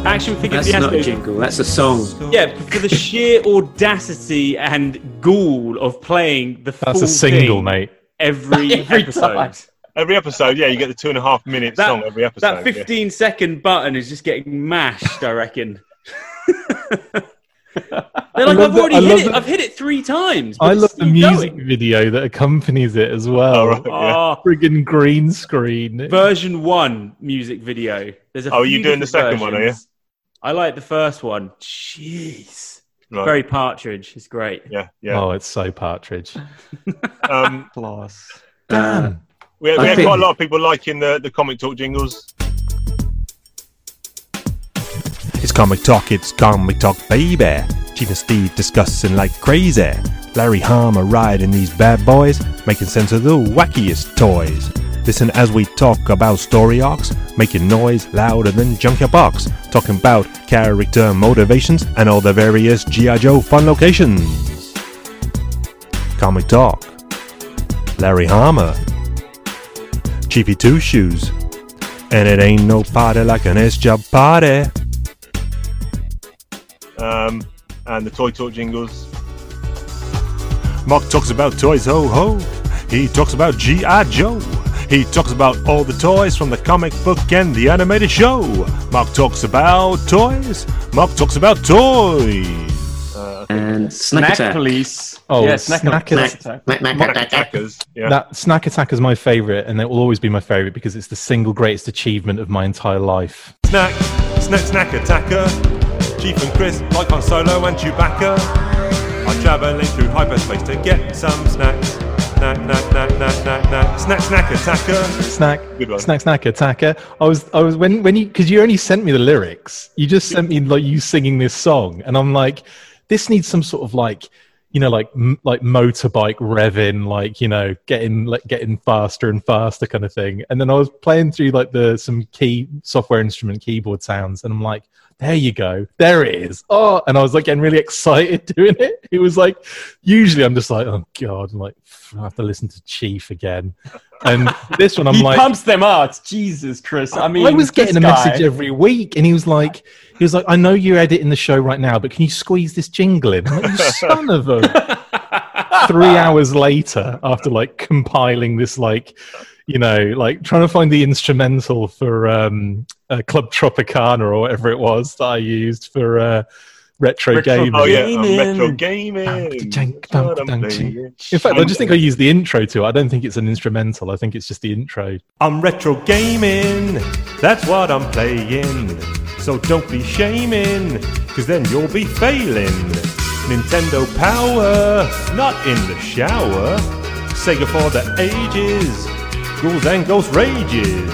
Action figure That's fiasco. not a jingle. That's a song. Yeah, for the sheer audacity and ghoul of playing the That's full a single, thing mate. every, Every episode. time. Every episode, yeah, you get the two and a half minute That- song every episode. That 15 second button is just getting mashed, I reckon. They're like, love I've the- already I hit love it. the- I've hit it three times. but I it's love the still music going." video that accompanies it as well. Oh, right, yeah. Oh, Friggin' green screen. version one music video. There's a Oh, are you few doing the different second one, are you? versions. I like the first one. Jeez. Right. Very partridge. It's great. Yeah, yeah. Oh, it's so partridge. Um, Plus. Damn. we had, we had think- quite a lot of people liking the, the comic talk jingles. It's comic talk, it's comic talk, baby. Chief and Steve discussing like crazy. Larry Hama riding these bad boys, making sense of the wackiest toys. Listen as we talk about story arcs, making noise louder than Junkyard Box, talking about character motivations and all the various G.I. Joe fun locations. Comic Talk. Larry Hama. Chiefy Two Shoes. And it ain't no party like an S job party. Um, and the toy talk jingles. Mark talks about toys, ho ho. He talks about G.I. Joe. He talks about all the toys from the comic book and the animated show. Mark talks about toys. Mark talks about toys. Uh, and Snack, Snack Attack. Police. Oh, yeah, Snack, Snack Snack Attack. Attack. Snack, Snack Snack, Snack. attackers. Yeah. That Snack Attack is my favourite, and it will always be my favourite because it's the single greatest achievement of my entire life. Snack, snack, snack attacker. Chief and Chris, like Han Solo and Chewbacca, are traveling through hyperspace to get some snacks. Snack, snack, snack, snack, snack, snack, snack, snack attacker. Snack, Good one. snack, snack, attacker. I was, I was when, when you, because you only sent me the lyrics. You just sent me like you singing this song, and I'm like, this needs some sort of like, you know, like m- like motorbike revving, like you know, getting like getting faster and faster kind of thing. And then I was playing through like the some key software instrument keyboard sounds, and I'm like, there you go, there it is. Oh, and I was like getting really excited doing it. It was like, usually I'm just like, oh god, I'm like, I have to listen to Chief again. And this one, I'm he like, pumps them out. Jesus, Chris. I mean, I was getting a guy- message every week, and he was like, he was like, I know you're editing the show right now, but can you squeeze this jingle in? I'm like, you son of a. Three hours later, after like compiling this, like, you know, like trying to find the instrumental for um, uh, Club Tropicana or whatever it was that I used for uh, retro, Retro- gaming. oh, yeah, um, retro gaming. What I'm In fact, I just think I used the intro to it. I don't think it's an instrumental. I think it's just the intro. I'm retro gaming, that's what I'm playing. So don't be shaming, cause then you'll be failing. Nintendo power, not in the shower. Sega for the ages, ghouls and ghost rages.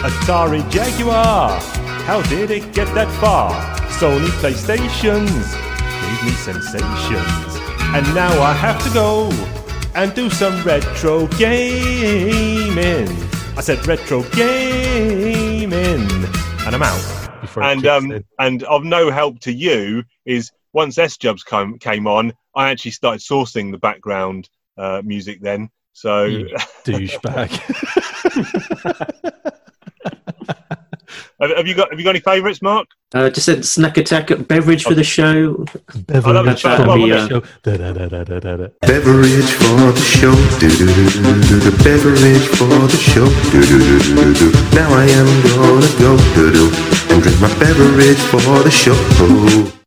Atari Jaguar, how did it get that far? Sony PlayStations gave me sensations. And now I have to go and do some retro gaming. I said retro gaming, and I'm out. Before and um in. and of no help to you is once S Jubs came came on, I actually started sourcing the background uh, music then. So douchebag. have, have you got have you got any favourites, Mark? Uh, just a snack attack beverage for the show. Beverage for the show. Beverage for the show. Beverage for the show. Now I am gonna go do do and drink my beverage for the show.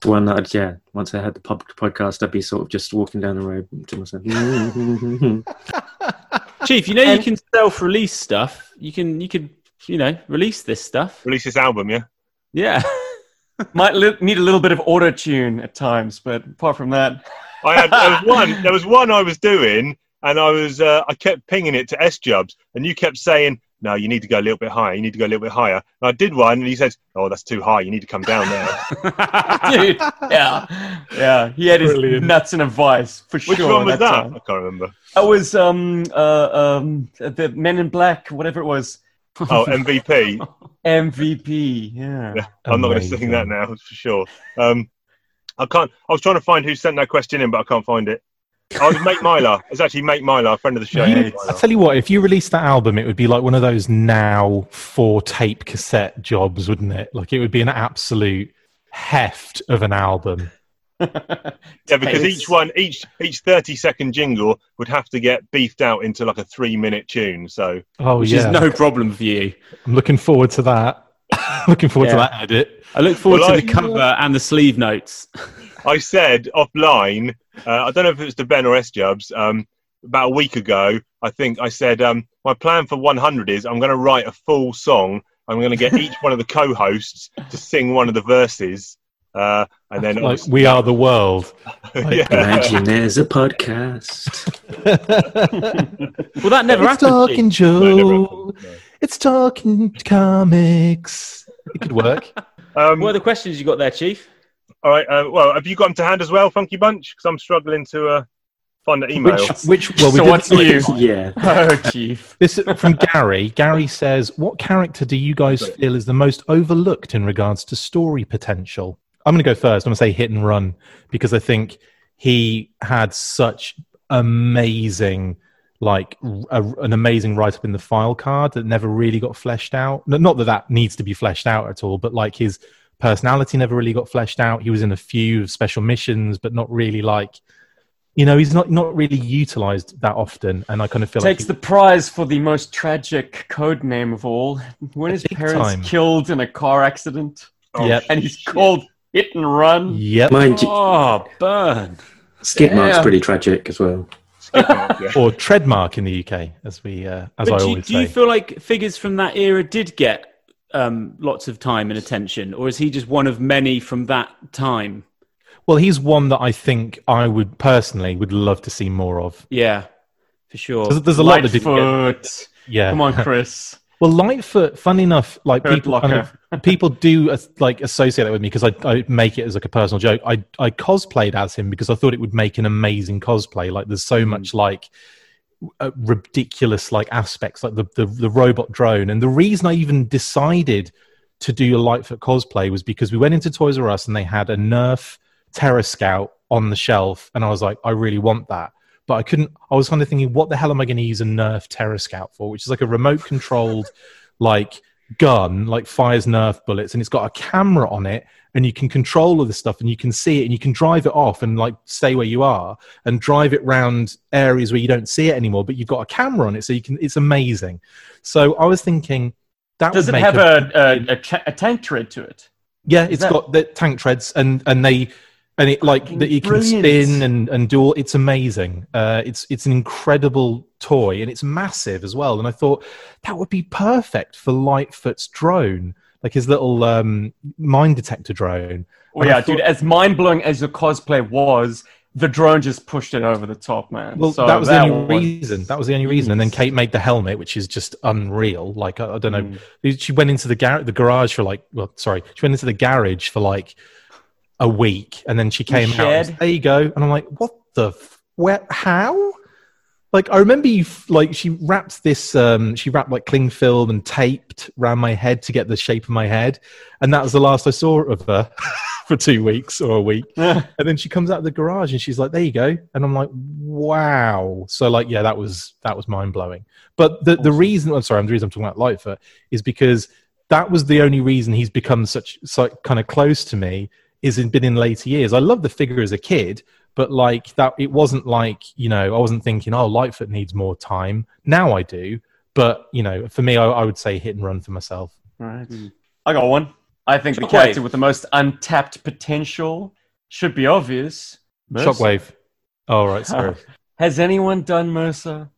One that, I'd, yeah, once I had the pub podcast, I'd be sort of just walking down the road to myself. Chief, you know you can self-release stuff. You can, you could, you know, release this stuff. Release this album, yeah. Yeah. Might li- need a little bit of auto tune at times, but apart from that, I had there was one there was one I was doing, and I was uh, I kept pinging it to S Jubs, and you kept saying. No, you need to go a little bit higher. You need to go a little bit higher. And I did one, and he says, "Oh, that's too high. You need to come down there." dude, yeah, yeah, he had his nuts in a vice for Which sure. Which one was that? time. I can't remember. That was um uh um the Men in Black, whatever it was. Oh, MVP. MVP. Yeah. Yeah, I'm not going to sing that now for sure. Um, I can't. I was trying to find who sent that question in, but I can't find it. Oh, I was Mate Mylar. It's actually Mate Mylar, friend of the show. Mate I Mylar. tell you what, if you released that album, it would be like one of those now four tape cassette jobs, wouldn't it? Like it would be an absolute heft of an album. Yeah, because each one, each each 30 second jingle would have to get beefed out into like a three minute tune. So Oh Which yeah, is no problem for you. I'm looking forward to that. looking forward to that edit. I look forward Well, to I- the cover and the sleeve notes. I said offline, uh, I don't know if it was to Ben or S Jubs, um, about a week ago, I think I said, um, my plan for 100 is I'm going to write a full song. I'm going to get each one of the co hosts to sing one of the verses. Uh, and then, Like we are the world. yeah. Imagine there's a podcast. Well, that never it's happened. talking Chief. Joe. It's talking comics. It could work. Um, What are the questions you got there, Chief? All right. Uh, well, have you got them to hand as well, Funky Bunch? Because I'm struggling to uh, find the email. which, which, well, we so did- what's new? yeah. Oh, chief. This is from Gary. Gary says, "What character do you guys feel is the most overlooked in regards to story potential?" I'm going to go first. I'm going to say Hit and Run because I think he had such amazing, like a, an amazing write up in the file card that never really got fleshed out. Not that that needs to be fleshed out at all, but like his personality never really got fleshed out. He was in a few special missions, but not really like. You know, he's not not really utilized that often, and I kind of feel like Takes the prize for the most tragic code name of all. When his parents time. killed in a car accident, Oh, Yep. and he's called Hit and Run. Yep. Mind you, Oh, burn. skid mark's pretty tragic as well. Yeah. or trademark in the UK, as we uh, as But I do, you, always do you feel like figures from that era did get um, lots of time and attention, or is he just one of many from that time? well, he's one that I think I would personally would love to see more of. Yeah, for sure. There's, there's a lot that didn't get- Lightfoot. Yeah. Come on, Chris. Well, Lightfoot, funny enough, like Hurt people kind of, people do uh, like associate that with me because I, I make it as like a personal joke. I, I cosplayed as him because I thought it would make an amazing cosplay. Like there's so much like uh, ridiculous like aspects, like the, the the robot drone. And the reason I even decided to do a Lightfoot cosplay was because we went into Toys R Us and they had a Nerf Terrascout on the shelf, and I was like, I really want that. But I couldn't. I was kind of thinking, what the hell am I going to use a Nerf Terrascout for? Which is like a remote controlled, like gun, like fires Nerf bullets, and it's got a camera on it, and you can control all this stuff, and you can see it, and you can drive it off, and like stay where you are, and drive it round areas where you don't see it anymore, but you've got a camera on it, so you can. It's amazing. So I was thinking that Does would it make have a, a, a, a, a tank tread to it? yeah, Is it's that- got the tank treads and and they and it like that you can spin and and do all. It's amazing. Uh, it's it's an incredible toy and it's massive as well. And I thought that would be perfect for Lightfoot's drone, like his little um, mine detector drone. Oh And yeah, thought- dude. As mind blowing as the cosplay was, the drone just pushed it over the top, man. Well, So that was the only was- reason. That was the only reason. And then Kate made the helmet, which is just unreal. Like I, I don't know, Mm. she went into the gar- the garage for like, well, sorry, she went into the garage for like a week, and then she came out. and shed? There you go. And I'm like, what the? F- where? How? Like I remember you f- like she wrapped this. um She wrapped like cling film and taped around my head to get the shape of my head, and that was the last I saw of her for two weeks or a week. and then she comes out of the garage and she's like, "There you go," and I'm like, "Wow!" So like, yeah, that was that was mind blowing. But the the reason I'm sorry, the reason I'm talking about Lightfoot is because that was the only reason he's become such so kind of close to me. Is in, been in later years. I love the figure as a kid, but like that, it wasn't like you know, I wasn't thinking, "Oh, Lightfoot needs more time." Now I do, but you know, for me, I, I would say hit and run for myself. Right. Hmm. I got one. I think the character with the most untapped potential should be obvious. Mercer. Shockwave. Oh right, sorry. Has anyone done Mercer?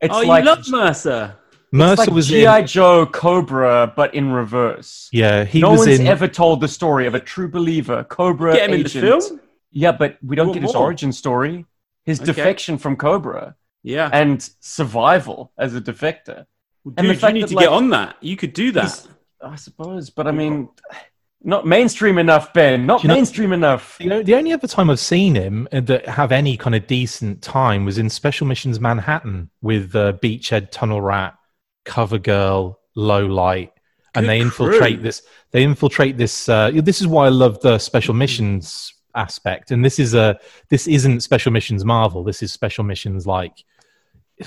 It's oh, like you love Mercer. Mercer like was GI in- Joe Cobra, but in reverse. Yeah, he no was one's in. ever told the story of a true believer, Cobra Get him in the agent. film? Yeah, but we don't What get his more? origin story, his Okay. defection from Cobra, Yeah. and survival as a defector. Dude, and the you fact need that, to like, get on that. You could do that. I suppose, but I mean, not mainstream enough, Ben. Not Do you know- mainstream enough. You know, the only other time I've seen him that have any kind of decent time was in Special Missions Manhattan with uh, Beachhead Tunnel Rat, Cover Girl, Low Light, and Good they infiltrate crew. this. They infiltrate this. Uh, this is why I love the Special Missions aspect. And this is a this isn't Special Missions Marvel. This is Special Missions like.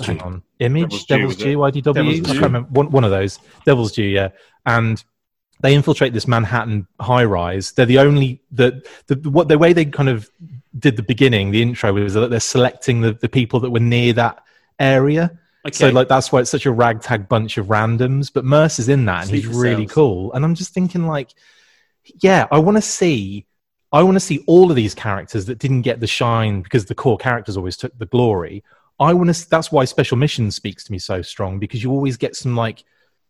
hang on, Image, Devil's Due. IDW. Devil's I can't remember one, one of those. Devil's Due, yeah. And they infiltrate this Manhattan high rise. They're the only the, the what the way they kind of did the beginning, the intro was that they're selecting the, the people that were near that area. So like that's why it's such a ragtag bunch of randoms. But Mercer's in that and he's really cool. And I'm just thinking like, yeah, I want to see I want to see all of these characters that didn't get the shine because the core characters always took the glory. I want to. That's why Special Missions speaks to me so strong because you always get some like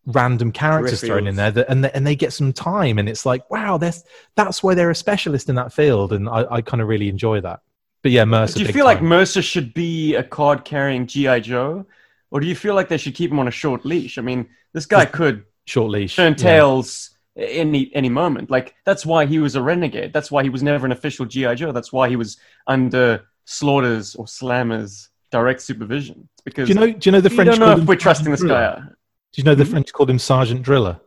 random characters thrown in there that, and they, and they get some time and it's like wow that's that's why they're a specialist in that field and I, I kind of really enjoy that. But yeah, Mercer. Do you feel like time. Mercer should be a card carrying GI Joe, or do you feel like they should keep him on a short leash? I mean, this guy could short leash turn yeah. tails any any moment. Like that's why he was a renegade. That's why he was never an official GI Joe. That's why he was under Slaughter's or Slammer's direct supervision. It's because Do you know? Do you know the French? don't know if we're trusting this guy. Driller? Do you know the French called him Sergeant Driller?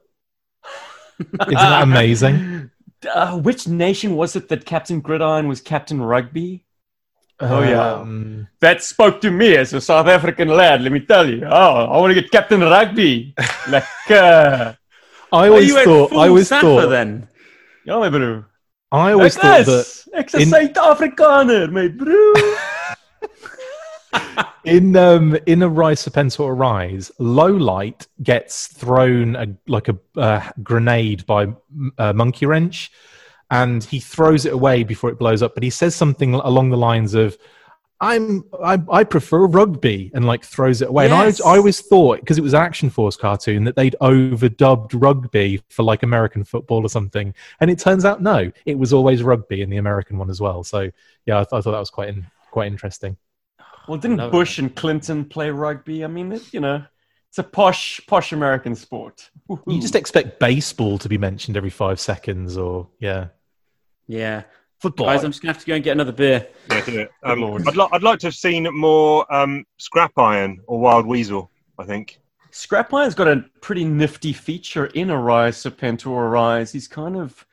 Isn't that amazing? Uh, which nation was it that Captain Gridiron was Captain Rugby? Oh yeah, Um, that spoke to me as a South African lad. Let me tell you. Oh, I want to get Captain Rugby. like, uh, I always thought. I always Safa thought. then. ja, my bro. I always Ek thought is, that ek's 'n in- Suid-Afrikaner, my bro. in um in a rise serpentor rise low light gets thrown a, like a uh, grenade by uh, monkey wrench and he throws it away before it blows up but he says something along the lines of i'm i, I prefer rugby and like throws it away Yes. and I, I always thought because it was an action force cartoon that they'd overdubbed rugby for like american football or something and it turns out no it was always rugby in the american one as well so yeah i, th- I thought that was quite in, quite interesting Well, didn't love Bush and Clinton play rugby? I mean, it, you know, it's a posh, posh American sport. You just expect baseball to be mentioned every five seconds, or yeah, Yeah. football. Guys, I'm just going to have to go and get another beer. Yeah, do it. Um, I'd, li- I'd like to have seen more um, Scrap Iron or Wild Weasel. I think. Scrap Iron's got a pretty nifty feature in Arise Serpentor Arise. He's kind of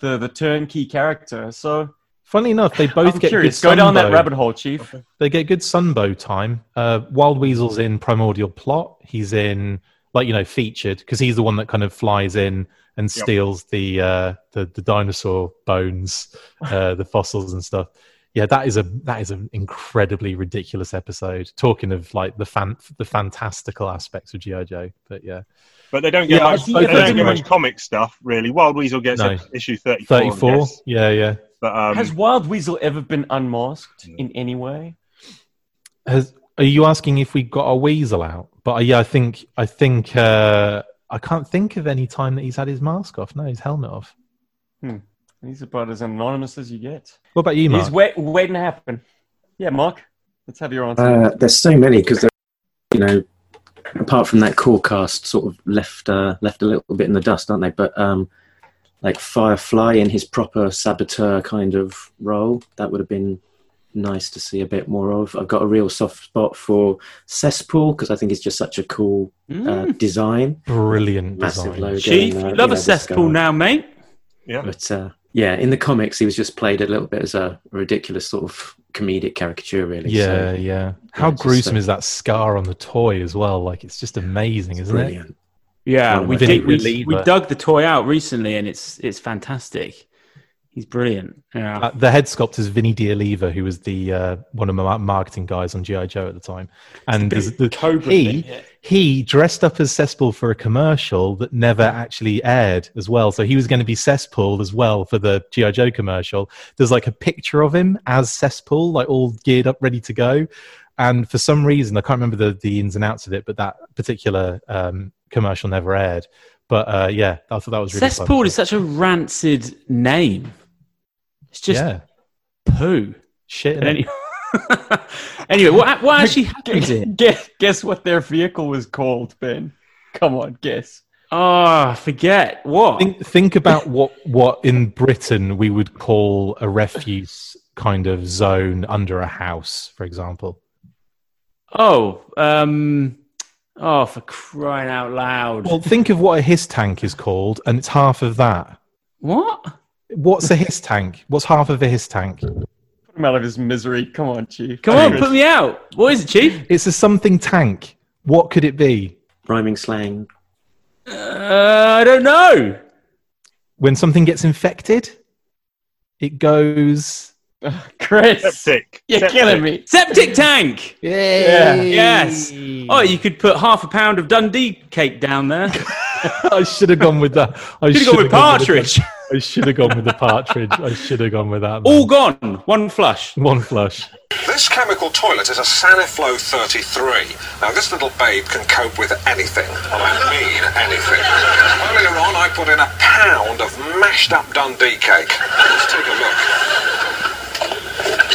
the the turnkey character. So Funnily enough, they both I'm get curious. good Go down that rabbit hole, Chief. They get good sunbow time. Uh, Wild Weasel's in Primordial Plot. He's in like you know featured because he's the one that kind of flies in and Yep. steals the uh, the the dinosaur bones, uh, the fossils and stuff. Yeah, that is a that is an incredibly ridiculous episode. Talking of like the fan the fantastical aspects of GI Joe, but yeah, But they don't get Yeah, much. They don't get much comic stuff really. Wild Weasel gets No. issue thirty-four. Thirty four. Yeah, yeah. But um, Has Wild Weasel ever been unmasked in any way? Has, are you asking if we got a weasel out? But uh, yeah, I think I think uh, I can't think of any time that he's had his mask off. No, his helmet off. Hmm. He's about as anonymous as you get. What about you, Mark? He's wait, waiting to happen. Yeah, Mark. Let's have your answer. Uh, there's so many because you know, apart from that core cast, sort of left uh, left a little bit in the dust, aren't they? But um, like Firefly in his proper saboteur kind of role, that would have been nice to see a bit more of. I've got a real soft spot for Cesspool because I think it's just such a cool uh, design. Brilliant Massive design. logo. Chief, and, uh, you you love know, a cesspool now, mate. Yeah. But uh, yeah, in the comics, he was just played a little bit as a ridiculous sort of comedic caricature, really. Yeah, So, yeah. How it's gruesome so- is that scar on the toy as well? Like it's just amazing, isn't brilliant. it? Yeah, we, did, we, we dug the toy out recently, and it's it's fantastic. He's brilliant. Yeah. Uh, the head sculptor is Vinny D'Oliva, who was the uh, one of my marketing guys on GI Joe at the time, and the, Cobra he thing, yeah. he dressed up as Cesspool for a commercial that never actually aired as well. So he was going to be Cesspool as well for the GI Joe commercial. There's like a picture of him as Cesspool, like all geared up, ready to go. And for some reason, I can't remember the, the ins and outs of it, but that particular um, commercial never aired. But uh, yeah, I thought that was really fun. Cesspool is such a rancid name. It's just yeah, poo. shit. But innit? anyway, anyway, what what actually happened here? guess, guess what their vehicle was called, Ben? Come on, guess. Oh, forget what? Think, think about what what in Britain we would call a refuse kind of zone under a house, for example. Oh, um, oh, for crying out loud! Well, think of what a his tank is called, and it's half of that. what? What's a his tank? What's half of a his tank? Put him out of his misery. Come on, Chief. Come on, put me out. What is it, Chief? It's a something tank. What could it be? Rhyming slang. Uh, I don't know. When something gets infected, it goes. Chris, Septic. you're Septic. killing me. Septic tank. Yeah. Yes. Oh, you could put half a pound of Dundee cake down there. I should have gone with that. I Should have gone with partridge. I should have gone with the partridge. I should have gone with that. All gone. One flush. One flush. This chemical toilet is a Saniflow 33. Now, this little babe can cope with anything, and I mean anything. Earlier on, I put in a pound of mashed up Dundee cake. Let's take a look.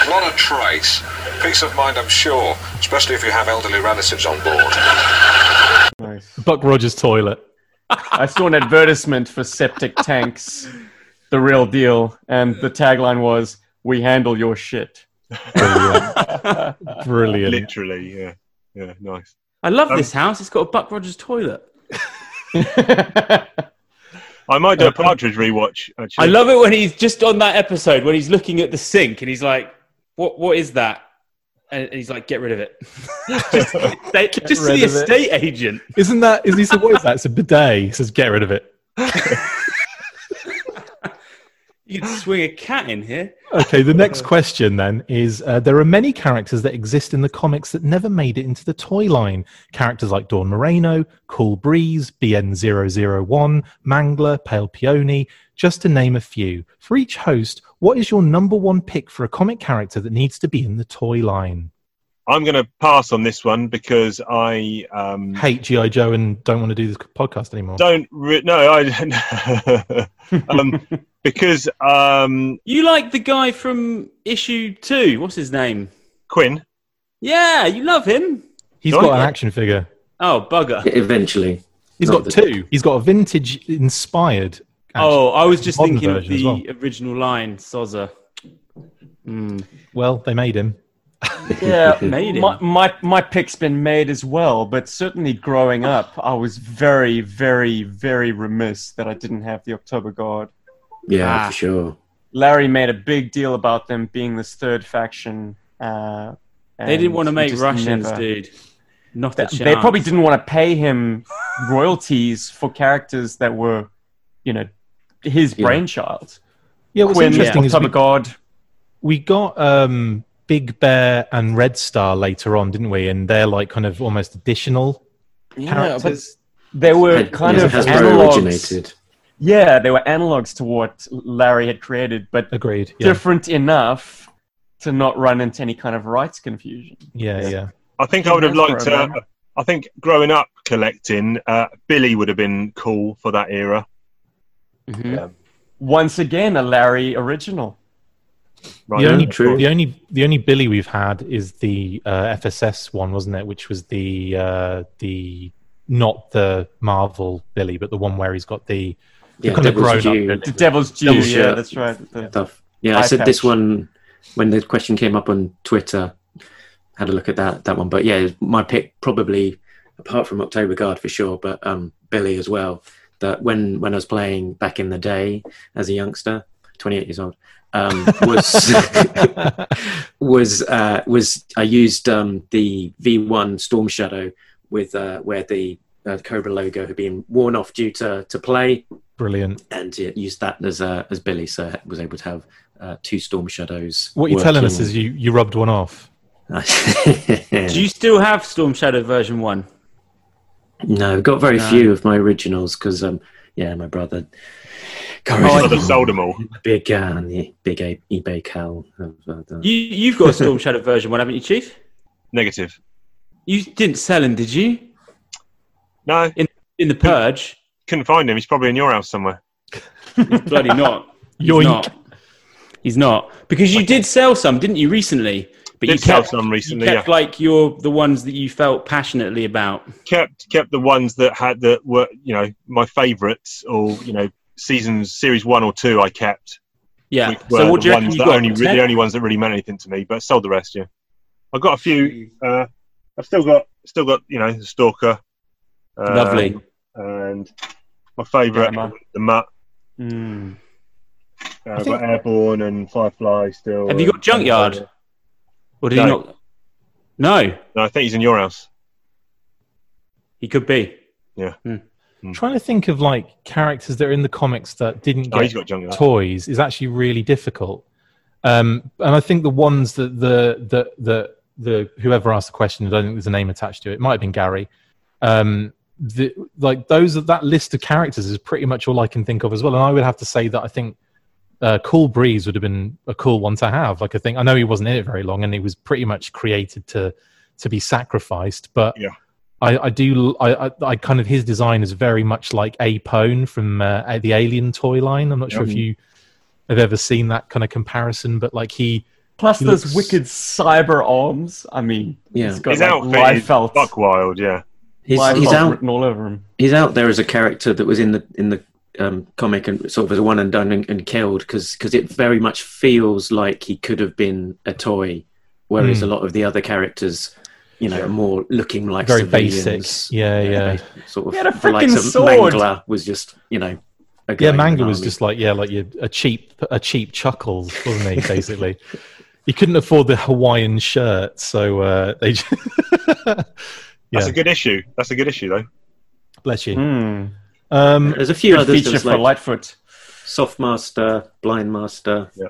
Not a trace. Peace of mind, I'm sure, especially if you have elderly relatives on board. Nice. Buck Rogers toilet. I saw an advertisement for septic tanks, the real deal, and the tagline was "We handle your shit." Brilliant. Brilliant. Literally, yeah, yeah, nice. I love Um, this house. It's got a Buck Rogers toilet. I might do a Partridge rewatch. Actually, I love it when he's just on that episode when he's looking at the sink and he's like, "What? What is that?" And he's like, "Get rid of it." just they, just to the of it. estate agent. Isn't that? Is he said? What is that? It's a bidet. He says, "Get rid of it." You could swing a cat in here. Okay, the next question then is uh, there are many characters that exist in the comics that never made it into the toy line. Characters like Dawn Moreno, Cool Breeze, BN001, Mangler, Pale Peony, just to name a few. For each host, what is your number one pick for a comic character that needs to be in the toy line? I'm going to pass on this one because I um, Hate G.I. Joe and don't want to do this podcast anymore. don't. Re- no, I um, because um, You like the guy from issue two? What's his name? Quinn. Yeah, you love him. He's Don't got an you? action figure. Oh, bugger. Eventually. He's Not got the- two. He's got a vintage inspired. Oh, I was just thinking of the well. original line, Soza. Mm. Well, they made him. Yeah, Made my, my my pick's been made as well, but certainly growing up, I was very, very, very remiss that I didn't have the October Guard. Yeah, Ah. for sure. Larry made a big deal about them being this third faction. Uh, They didn't want to make just Russians, never- dude. Not a They, probably didn't want to pay him royalties for characters that were, you know, his Yeah. brainchild. Yeah, what's Quinn, interesting is October we, God. we got um, Big Bear and Red Star later on, didn't we? And they're like kind of almost additional Yeah, characters. they were kind yeah, of Hasbro analogs. originated. Yeah, they were analogs to what Larry had created, but Agreed. Yeah, different enough to not run into any kind of rights confusion. yeah, yeah. I think I would have liked to. man. I think growing up collecting, uh, Billy would have been cool for that era. Mhm. Once again, a Larry original. Right the only true. the only the only Billy we've had is the uh, FSS one, wasn't it? Which was the uh, the not the Marvel Billy, but the one where he's got the, the Yeah, kind of Devil's grown Due. up. The Devil's Due, Devil's yeah, Shirt. that's right. The- stuff. Yeah, I Eye said this one when the question came up on Twitter. Had a look at that that one, but yeah, my pick probably apart from October Guard for sure, but um, Billy as well. That when when I was playing back in the day as a youngster, 28 years old, um, was was uh, was I used um, the V1 Storm Shadow with uh, where the uh, Cobra logo had been worn off due to, to play, Brilliant. and yeah, used that as uh, as Billy, so I was able to have uh, two Storm Shadows. What you're telling us is you you rubbed one off. Do you still have Storm Shadow version one? no, I've got very No. few of my originals because um, yeah, my brother. Currently, they've sold them all. big uh, big A- eBay Cal. Of, uh, the- You you've got a Storm Shadow version one, haven't you, Chief? Negative. You didn't sell him, did you? No, In in the purge? couldn't find him. He's probably in your house somewhere. He's bloody not. He's Yoink. not. He's not because you did sell some, didn't you, recently? But Did you sell kept some recently, You kept yeah. like your the ones that you felt passionately about. Kept kept the ones that had that were you know my favourites or you know seasons series one or two. I kept. Yeah. which were So what do the you ones you that got? only re- the only ones that really meant anything to me, but sold the rest. Yeah, I've got a few. Uh, I've still got still got you know the Stalker. um, Lovely. And my favourite, Gamma. the Mutt. Mm. Uh, I've got Airborne and Firefly still. Have you got and- Junkyard? Or did No. he not? No, No, I think he's in your house. he could be. Yeah. I'm trying to think of like characters that are in the comics that didn't Oh, get he's got toys is actually really difficult. Um, and I think the ones that the the the the whoever asked the question, I don't think there's a name attached to it. It might have been Gary. Um, the, like those are that list of characters is pretty much all I can think of as well. And I would have to say that I think uh, Cool Breeze would have been a cool one to have. Like I think I know he wasn't in it very long, and he was pretty much created to to be sacrificed. But Yeah. I, I do I, I I kind of his design is very much like Apone from uh, the Alien toy line. I'm not sure if you have ever seen that kind of comparison, but like he Plus He those looks- wicked cyber arms. I mean, Yeah. he's got His like outfit live is felt, buck wild. Yeah. he's, he's out. written all over him. He's out there as a character that was in the in the um, comic and sort of as a one and done and, and killed because because it very much feels like he could have been a toy, whereas Hmm. a lot of the other characters, you know, are more looking like very civilians. basic. Yeah, yeah. Sort of He had a the likes sword. Mangler was just you know. A guy Yeah, in Manga an was army. just like yeah, like you a cheap a cheap chuckles, wasn't he? Basically, he couldn't afford the Hawaiian shirt, so uh, they. Just That's a good issue. That's a good issue though. bless you. Hmm. Um, There's a few others. feature for like Lightfoot. Soft Master, Blind Master. Yeah.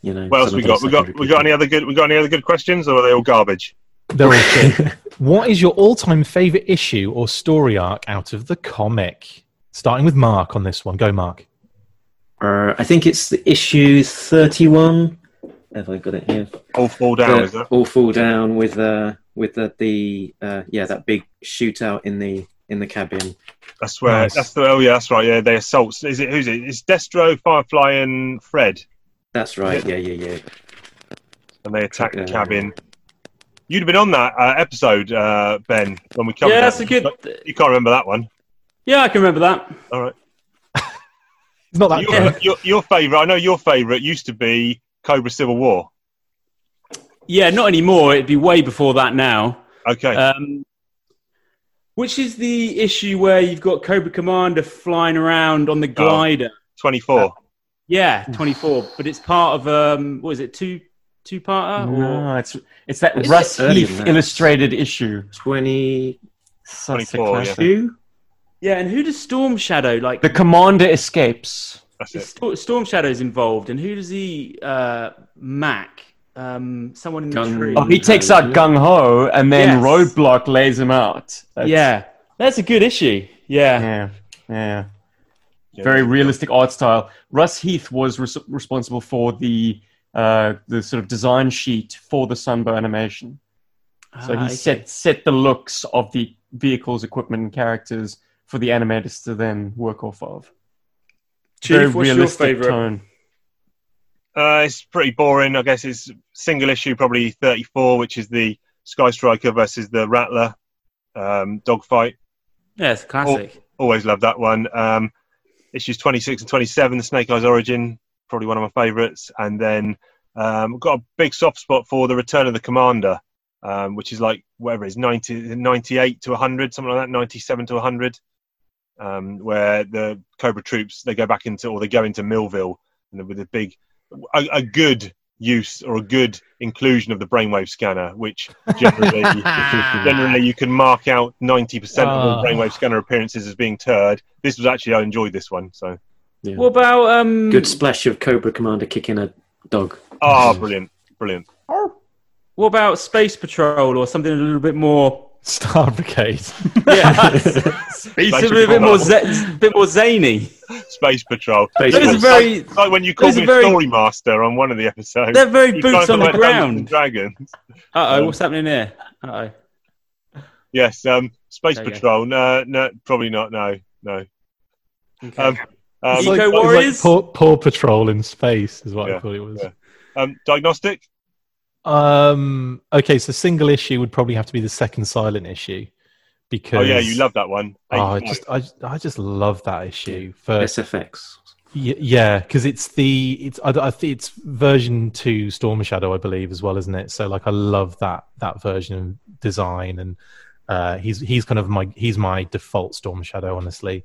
You know. What else we got? We got we got any other good? We got any other good questions, or are they all garbage? they're all shit. what is your all-time favorite issue or story arc out of the comic? Starting with Mark on this one. Go, Mark. Uh, I think it's the issue 31. Have I got it here? All fall down, The- is it? all fall down with uh, with the, the uh, yeah that big shootout in the in the cabin. That's where. Nice. That's the. Oh yeah, that's right. Yeah, they assault. Is it? Who's it? It's Destro, Firefly, and Fred, That's right. Yeah, yeah, yeah. and they attack the cabin. You'd have been on that uh, episode, uh, Ben, when we covered Yeah, that. that's a good- You can't remember that one. Yeah, I can remember that. All right. It's not that Your, good. your, your favourite, I know your favourite used to be Cobra Civil War. Yeah, not anymore. It'd be way before that now. Okay. Um, which is the issue where you've got Cobra Commander flying around on the glider. 24. Yeah, 24. But it's part of, um, what is it, two two parter? No, it's it's that Is Russ it Heath illustrated issue. 20. Such 24, yeah. Yeah, and who does Storm Shadow like? The commander escapes. That's Is Sto- Storm Shadow's involved, and who does he uh, mac? Um, someone in the Gung- tree. Oh, he takes out Gung Ho, and then Yes. Roadblock lays him out. That's- Yeah, that's a good issue. Yeah, yeah, yeah. Yeah, Very realistic art style. Russ Heath was res- responsible for the uh, the sort of design sheet for the Sunbow animation. So Ah, he okay. set set the looks of the vehicles, equipment, and characters for the animators to then work off of. Chief, Very what's your realistic favourite? tone. Uh, it's pretty boring. I guess it's single issue, probably 34, which is the Sky Striker versus the Rattler um, dogfight. Yeah, it's classic. Always loved that one. Um, issues 26 and 27, the Snake Eyes Origin, probably one of my favourites. And then um, got a big soft spot for the Return of the Commander, um, which is like whatever it is 90, 98 to 100, something like that, 97 to 100, um, where the Cobra troops they go back into or they go into Millville and with a big, a, a good use or a good inclusion of the brainwave scanner, which generally generally you can mark out 90% of all Oh. brainwave scanner appearances as being turd. This was actually I enjoyed this one, so Yeah. What about um? Good splash of Cobra Commander kicking a dog. oh brilliant, brilliant. What about Space Patrol or something a little bit more? Star Brigade. Yeah, it's a little bit more, za- bit more zany. Space Patrol. Space Those are It's very. like, like when you called those me are very- Story Master on one of the episodes. They're very You boots on the like Dungeons and ground. Dragons. Uh oh, Um, what's happening here? Uh oh. Yes, um, Space There. Patrol. No, no, probably not. No, no. Okay. Um, um, Eco It's like Warriors? Paw, Paw Patrol in space is what Yeah, I thought it was. yeah. um, diagnostic. Um. Okay, so single issue would probably have to be the second silent issue because Oh yeah, you love that one. Oh, I just I, I just love that issue for SFX. Y- Yeah, because it's the it's I, I think it's version two Storm Shadow, I believe, as well, isn't it? So like I love that that version of design, and uh, he's he's kind of my he's my default Storm Shadow, honestly.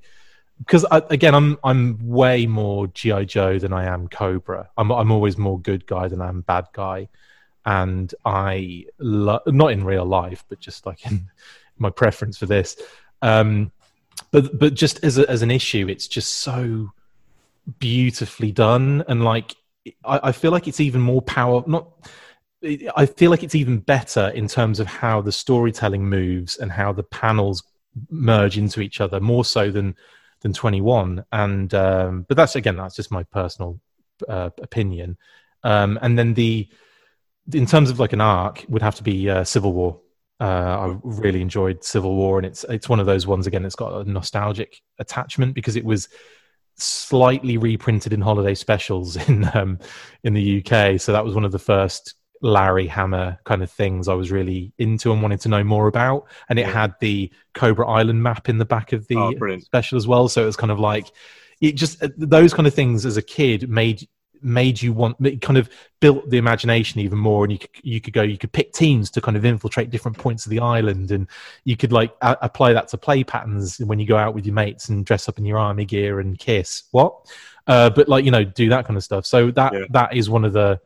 Because I, again, I'm I'm way more GI Joe than I am Cobra. I'm I'm always more good guy than I'm bad guy, and I lo- not in real life, but just like in my preference for this. Um, but but just as a, as an issue, it's just so beautifully done and like I, I feel like it's even more power not i feel like it's even better in terms of how the storytelling moves and how the panels merge into each other more so than than 21 and um but that's again that's just my personal uh, opinion um and then the in terms of like an arc would have to be uh, civil war uh, I really enjoyed Civil War, and it's it's one of those ones again. It's got a nostalgic attachment because it was slightly reprinted in holiday specials in um, in the UK. So that was one of the first Larry Hama kind of things I was really into and wanted to know more about. And it had the Cobra Island map in the back of the Oh, special as well. So it was kind of like it just uh, those kind of things as a kid made made you want it kind of built the imagination even more and you could, you could go you could pick teams to kind of infiltrate different points of the island and you could like a- apply that to play patterns when you go out with your mates and dress up in your army gear and kiss what uh, but like you know do that kind of stuff so that Yeah. that is one of the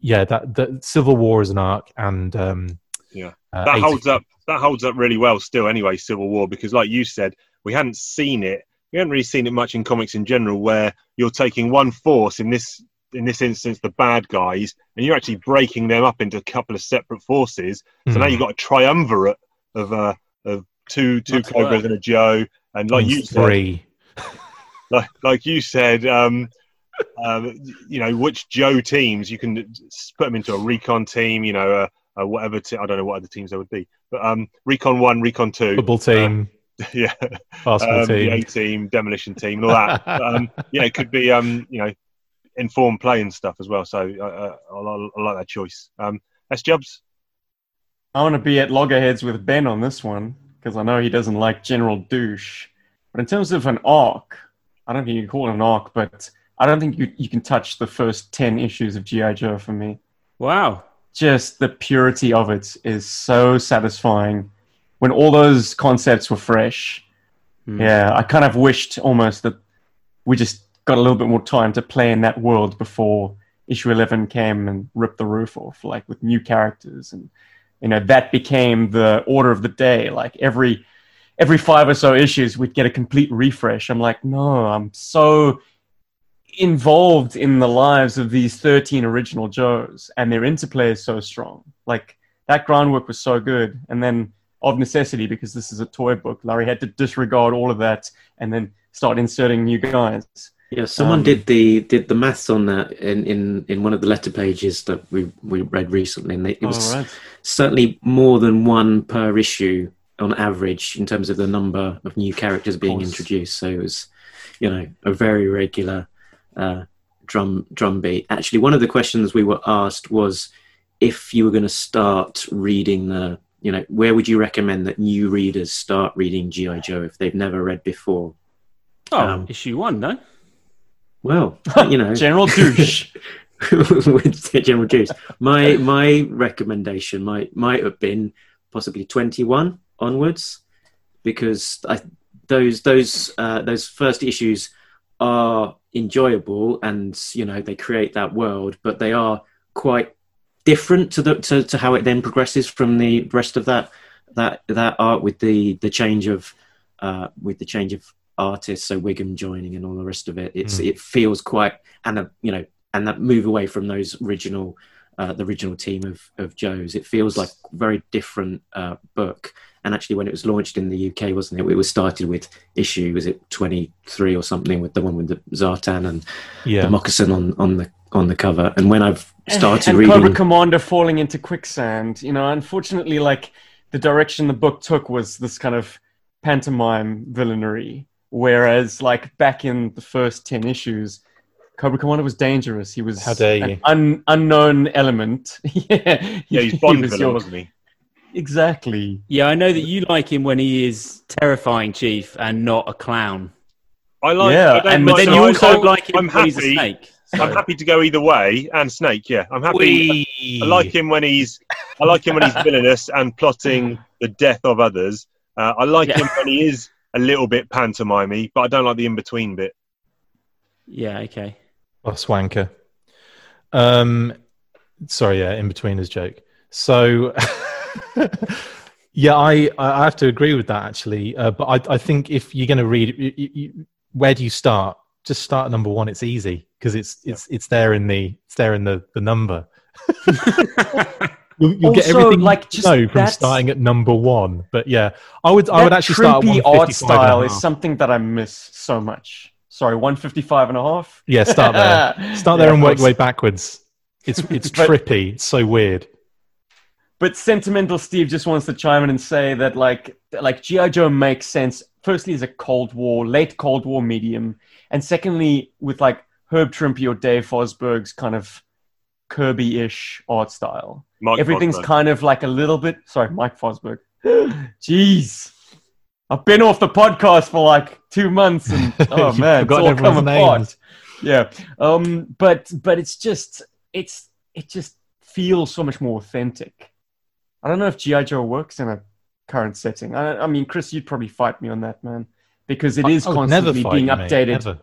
yeah that the civil war is an arc and um Yeah, uh, that 80 holds up. That holds up really well still. Anyway, Civil War because, like you said, we hadn't seen it. We haven't really seen it much in comics in general, where you're taking one force in this in this instance, the bad guys, and you're actually breaking them up into a couple of separate forces. So now Mhm. you've got a triumvirate of uh, of two two That's Cobras and a Joe, and like and you said, three like, like you said, um, um, you know, which Joe teams you can put them into a recon team, you know, uh, uh, whatever. Te- I don't know what other teams there would be, but um, recon one, recon two, football team yeah, basketball um, the team A team, demolition team, and all that. Um, yeah, it could be, um, you know, informed play and stuff as well. So uh, uh, I, I, I like that choice. Um, S Jubs. I want to be at loggerheads with Ben on this one because I know he doesn't like General Douche. But in terms of an arc, I don't think you can call it an arc, but I don't think you, you can touch the first 10 issues of G.I. Joe for me. Wow. Just the purity of it is so satisfying. When all those concepts were fresh, hmm. yeah, I kind of wished almost that we just got a little bit more time to play in that world before issue 11 came and ripped the roof off, like with new characters. And, you know, that became the order of the day. Like every every five or so issues, we'd get a complete refresh. I'm like, no, I'm so involved in the lives of these 13 original Joes, and their interplay is so strong. Like that groundwork was so good. And then, of necessity, because this is a toy book, Larry had to disregard all of that and then start inserting new guys. Yeah, someone Um, did the did the maths on that in, in, in one of the letter pages that we we read recently, and it was right. certainly more than one per issue on average in terms of the number of new characters being introduced. So it was, you know, a very regular uh, drum drum beat. Actually, one of the questions we were asked was if you were going to start reading the, you know, where would you recommend that new readers start reading GI Joe if they've never read before? Oh, Um, issue one, no? Well, you know, General Douche. with General Juice. My my recommendation might might have been possibly twenty one onwards, because I, those those uh, those first issues are enjoyable and you know they create that world, but they are quite different to the to, to how it then progresses from the rest of that that that art with the the change of uh, with the change of artists, so Whigham joining and all the rest of it. It's Mm. it feels quite and the, you know and that move away from those original uh, the original team of of Joes. It feels like a very different uh, book. And actually, when it was launched in the UK, wasn't it? It was started with issue was it twenty three or something with the one with the Zartan and Yeah. the moccasin on on the on the cover. And when I've started and reading, Cobra Commander falling into quicksand. You know, unfortunately, like the direction the book took was this kind of pantomime villainy, whereas like back in the first ten issues, Cobra Commander was dangerous. He was How dare an un- unknown element. yeah, Yeah, he's he Bond was villain, your- wasn't he? Exactly. Yeah, I know that you like him when he is terrifying, Chief, and not a clown. I like. Yeah, I don't and But like- then so you I- also like him I'm when he's a happy- snake. I'm happy to go either way, and Snake. Yeah, I'm happy. I like him when he's. I like him when he's villainous and plotting the death of others. Uh, I like Yeah. him when he is a little bit pantomimey, but I don't like the in between bit. Yeah, okay. Oh, swanker. Um, sorry, yeah, in between his joke. So, yeah, I I have to agree with that actually. Uh, but I I think if you're going to read, you, you, you- where do you start? Just start at number one. It's easy because it's it's it's there in the it's there in the the number. You'll, you'll get everything like, you know from starting at number one. But yeah, I would I would actually start at trippy 155 art style is something that I miss so much. Sorry, 155 and a half? Yeah, start there. Start Yeah, there and work your way backwards. It's it's But- trippy. It's so weird. But sentimental Steve just wants to chime in and say that like like GI Joe makes sense. Firstly, as a Cold War, late Cold War medium, and secondly, with like Herb Trimpe or Dave Vosburg's kind of Kirby-ish art style. Mike Everything's Vosburg. kind of like a little bit. Sorry, Mike Vosburg. Jeez, I've been off the podcast for like two months, and oh man, it's all come apart. names. Yeah, um, but but it's just it's it just feels so much more authentic. I don't know if GI Joe works in a current setting. I, I mean, Chris, you'd probably fight me on that, man, because it I- is I never constantly fight being you, updated. never.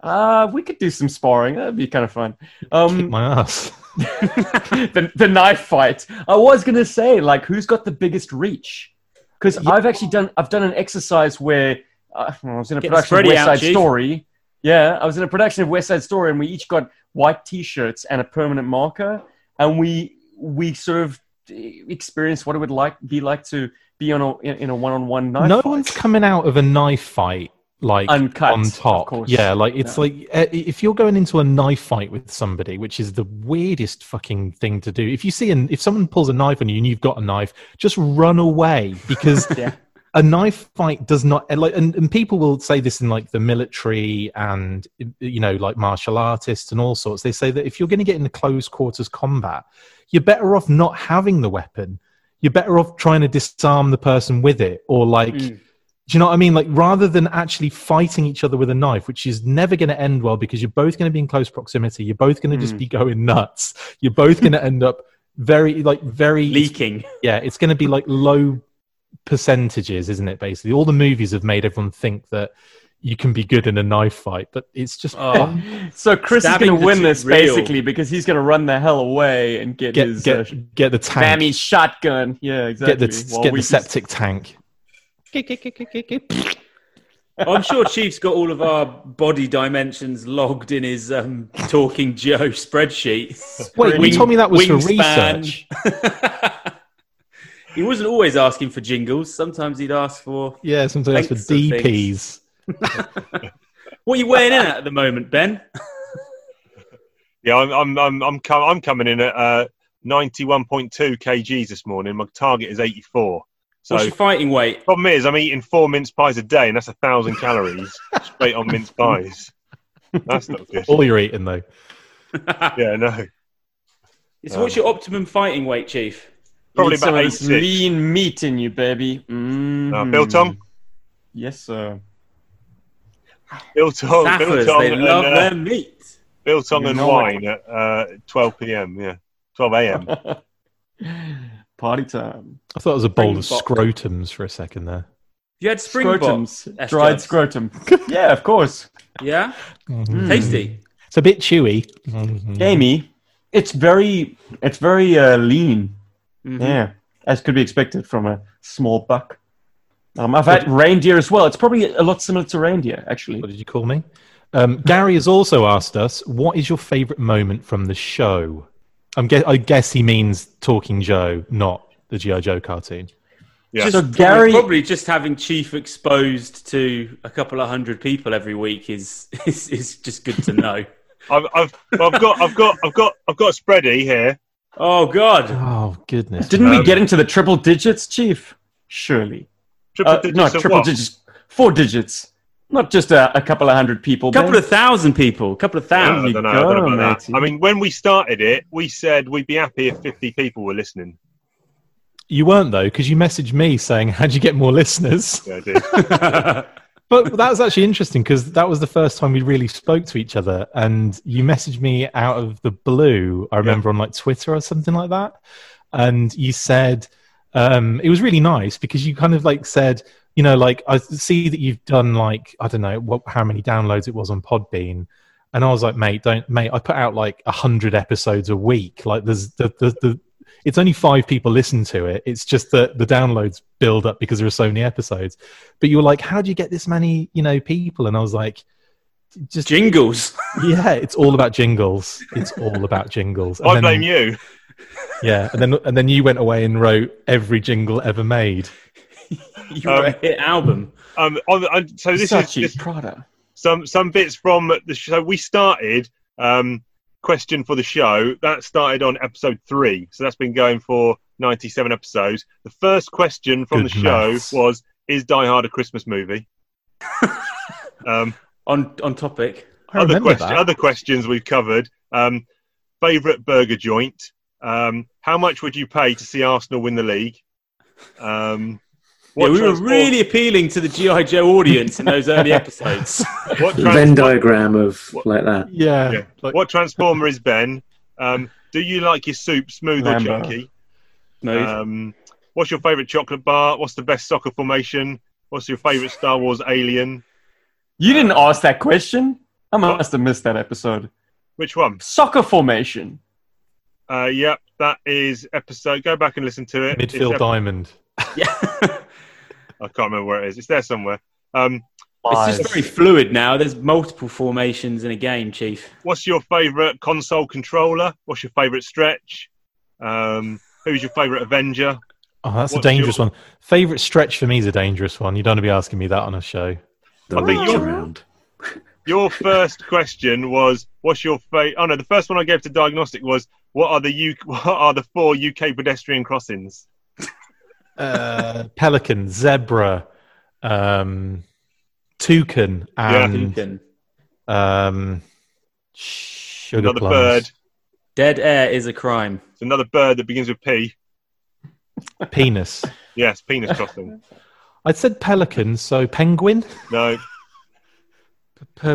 Uh, we could do some sparring. That'd be kind of fun. Um, Kick my ass. the, the knife fight. I was gonna say, like, who's got the biggest reach? Because I've actually done. I've done an exercise where uh, I was in a Get production of West out, Side Chief. Story. Yeah, I was in a production of West Side Story, and we each got white T-shirts and a permanent marker, and we we sort of experienced what it would like be like to be on a in, in a one-on-one knife. no fight. one's coming out of a knife fight like Uncut, on top. Yeah, like it's No. like uh, if you're going into a knife fight with somebody, which is the weirdest fucking thing to do. If you see an if someone pulls a knife on you and you've got a knife, just run away because Yeah. a knife fight does not and like and, and people will say this in like the military and you know like martial artists and all sorts they say that if you're going to get into close quarters combat you're better off not having the weapon you're better off trying to disarm the person with it, or like. Mm. Do you know what I mean? Like, rather than actually fighting each other with a knife, which is never going to end well because you're both going to be in close proximity, you're both going to just Mm. be going nuts. You're both going to end up very, like, very Leaking. Yeah, it's going to be like low percentages, isn't it? Basically, all the movies have made everyone think that you can be good in a knife fight, but it's just Oh. So Chris Stabbing is going to win this real. basically because he's going to run the hell away and get, get his get, uh, get the tank, mammy shotgun. Yeah, exactly. get the While get we the just- septic tank. I'm sure Chief's got all of our body dimensions logged in his um, Talking Joe spreadsheet. Wait, you told me that was for research. he wasn't always asking for jingles. Sometimes he'd ask for. Yeah, sometimes for lengths things. DPs. What are you weighing in at at the moment, Ben? Yeah, I'm I'm I'm I'm, com- I'm coming in at uh, 91.2 kgs this morning. My target is 84. So What's your fighting weight? problem is, I'm eating four mince pies a day, and that's a thousand calories straight on mince pies. That's not good. All you're eating though. Yeah, no. So what's your optimum fighting weight, Chief? Probably about of this 86. lean meat in you, baby. Mm-hmm. Uh, biltong? Yes, sir. Biltong, Staffers, biltong, they and, love uh, their meat. biltong You and wine at uh, 12 p.m. Yeah, 12 a.m. Party time. I thought it was a bowl of scrotums for a second there. You had Springbok. Scrotums. S Dried jobs. scrotum. yeah, of course. Yeah? Mhm. Tasty. It's a bit chewy. Mhm. Gamey. It's very, it's very uh, lean. Mhm. Yeah, as could be expected from a small buck. Um, I've had reindeer as well. It's probably a lot similar to reindeer, actually. What did you call me? Um, Gary has also asked us, "What is your favourite moment from the show?" I'm guess, I guess he means Talking Joe, not the GI Joe cartoon. Yeah. Just So probably- Gary- probably just having Chief exposed to a couple of hundred people every week is is, is just good to know. I've, I've, I've got, I've got, I've got, I've got a spready here. oh God! Oh goodness! Didn't we Um, get into the triple digits, Chief? Surely. Triple Uh, digits no, triple what? digits. Four digits. Not just a, a couple of hundred people. A couple Ben. of thousand people. A couple of Yeah, thousand. I don't know. I don't go, know about that. I mean, when we started it, we said we'd be happy if 50 people were listening. You weren't though, because you messaged me saying, "How'd you get more listeners?" Yeah, I did. But that was actually interesting because that was the first time we really spoke to each other, and you messaged me out of the blue. I remember on like Twitter or something like that, and you said um, it was really nice because you kind of like said, you know, like I see that you've done like I don't know what how many downloads it was on Podbean, and I was like, mate, don't mate, I put out like a hundred episodes a week. Like there's the the, the it's only five people listen to it. It's just that the downloads build up because there are so many episodes. But you were like, how do you get this many, you know, people? And I was like, just Jingles. yeah, it's all about jingles. It's all about jingles. And I then- blame you. Yeah, and then and then you went away and wrote every jingle ever made. You were a hit album. Um, on, on, so this Versace, is this, Prada. some some bits from the show. We started um, question for the show that started on episode three, so that's been going for ninety-seven episodes. The first question from Good the show was: Is Die Hard a Christmas movie? um, On on topic. I other question, that. other questions we've covered. Um, favorite burger joint. Um, how much would you pay to see Arsenal win the league? Um, Yeah, what we were really appealing to the GI Joe audience in those early episodes. what The trans- Venn diagram of like that. Yeah, Yeah. like- What transformer is Ben? Um, do you like your soup smooth or chunky? Smooth. Um, what's your favourite chocolate bar? What's the best soccer formation? What's your favourite Star Wars alien? You didn't ask that question. I must have missed that episode. Which one? Soccer formation. Uh, yep, that is episode. Go back and listen to it. Midfield ep- diamond. I can't remember where it is. It's there somewhere. Um, it's just very fluid now. There's multiple formations in a game, Chief. what's your favourite console controller? What's your favourite stretch? Um, who's your favourite Avenger? Oh, that's What's a dangerous your- one. Favorite stretch for me is a dangerous one. You don't want to be asking me that on a show. The I think reach you're- around. Your first question was, "What's your favorite?" Oh no, the first one I gave to diagnostic was, "What are the U- What are the four UK pedestrian crossings?" Uh, pelican, zebra, um, toucan, Yeah. and Toucan. um, sugar Another plums. bird. Dead air is a crime. It's another bird that begins with P. Penis. Yes, penis crossing. I said pelican, so penguin. No, I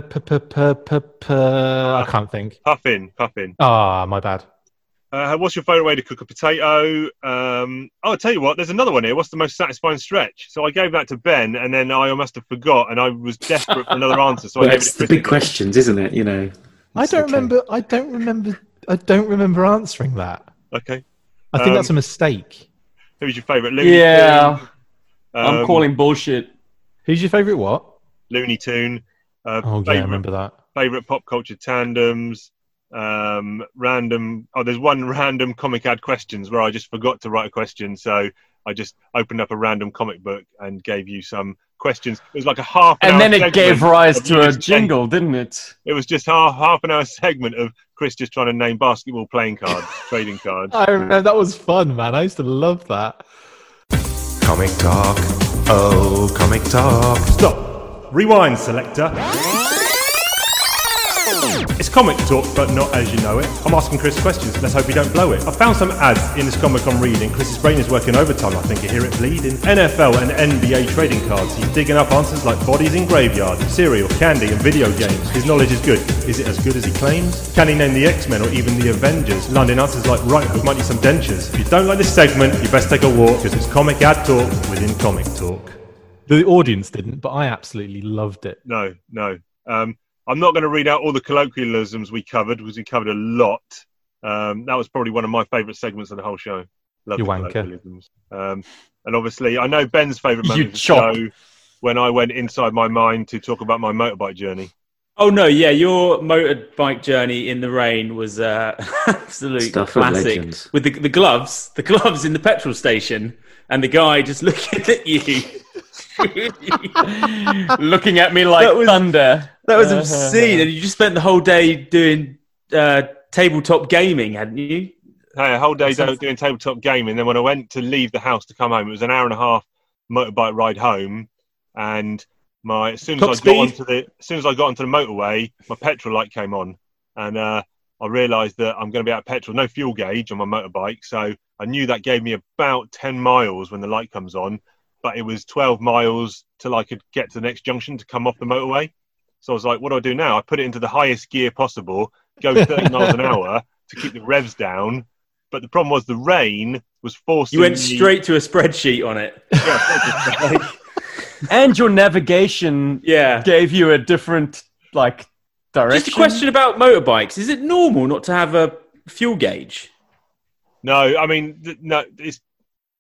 can't think. puffin, puffin. Ah, my bad. Uh, what's your favourite way to cook a potato? Um, oh, I'll tell you what, there's another one here. What's the most satisfying stretch? So I gave that to Ben, and then I must have forgot, and I was desperate for another answer. So I Well, gave it's to the big questions, isn't it? You know. I don't okay. remember. I don't remember. I don't remember answering that. Okay. I think Um, that's a mistake. Who's your favourite? Looney Yeah. Tune? I'm Um, calling bullshit. Who's your favourite? What? Looney Tune. Uh, Oh yeah, I remember that. favorite pop culture tandems um random oh there's one random comic ad questions where i just forgot to write a question so i just opened up a random comic book and gave you some questions it was like a half an And hour then it gave rise to a just saying- jingle, didn't it? it was just half half an hour segment of chris just trying to name basketball playing cards trading cards I remember that was fun, man. I used to love that. Comic talk. Oh, comic talk. Stop. Rewind, selector. It's comic talk, but not as you know it. I'm asking Chris questions. Let's hope we don't blow it. I found some ads in this comic I'm reading. Chris's brain is working overtime. I think you hear it bleeding. NFL and NBA trading cards. He's digging up answers like bodies in graveyards, cereal, candy, and video games. His knowledge is good. Is it as good as he claims? Can he name the X-Men or even the Avengers? Landing answers like right hook might need some dentures. If you don't like this segment, you best take a walk because it's comic ad talk within comic talk. The audience didn't, but I absolutely loved it. no no um i'm not going to read out all the colloquialisms we covered because we covered a lot um that was probably one of my favorite segments of the whole show Love You the wanker. colloquialisms. um and obviously i know ben's favorite You moment of the chop. show when i went inside my mind to talk about my motorbike journey Oh no, yeah, your motorbike journey in the rain was uh, absolute Stuff classic. With the, the gloves, the gloves in the petrol station, and the guy just looking at you. Looking at me like That was- thunder. That was Uh, obscene, and you just spent the whole day doing uh, tabletop gaming, hadn't you? Hey, a whole day Sounds- doing tabletop gaming. Then when I went to leave the house to come home, it was an hour and a half motorbike ride home. And my as soon as Top I speed? got onto the as soon as I got onto the motorway, my petrol light came on, and uh, I realised that I'm going to be out of petrol, no fuel gauge on my motorbike. So I knew that gave me about ten miles when the light comes on, but it was twelve miles till I could get to the next junction to come off the motorway. So I was like, what do I do now? I put it into the highest gear possible, go 30 miles an hour to keep the revs down. But the problem was the rain was forcing You went me- straight to a spreadsheet on it. Yeah, and your navigation Yeah. gave you a different like direction. Just a question about motorbikes: Is it normal not to have a fuel gauge? no, I mean, th- no, it's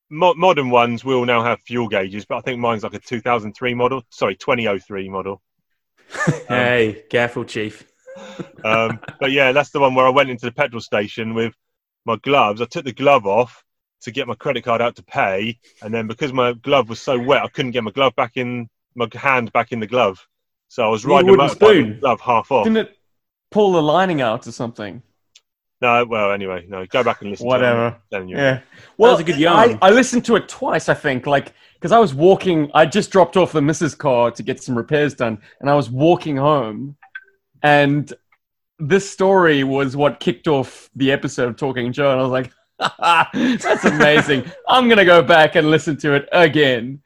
mo- modern ones will now have fuel gauges, but I think mine's like a 2003 model. Sorry, 2003 model. hey, careful, chief. Um, but yeah, that's the one where I went into the petrol station with my gloves. I took the glove off to get my credit card out to pay, and then because my glove was so wet, I couldn't get my glove back in my hand back in the glove. So I was You need a riding a wooden motorbike spoon. the glove half off. Didn't it pull the lining out or something? No, well, anyway, no. Go back and listen. To it. Whatever. I'm telling you. Yeah. Well, was a good yarn. I, I listened to it twice, I think, like because I was walking. I just dropped off the missus car to get some repairs done, and I was walking home, and this story was what kicked off the episode of Talking Joe, and I was like, "That's amazing! I'm gonna go back and listen to it again."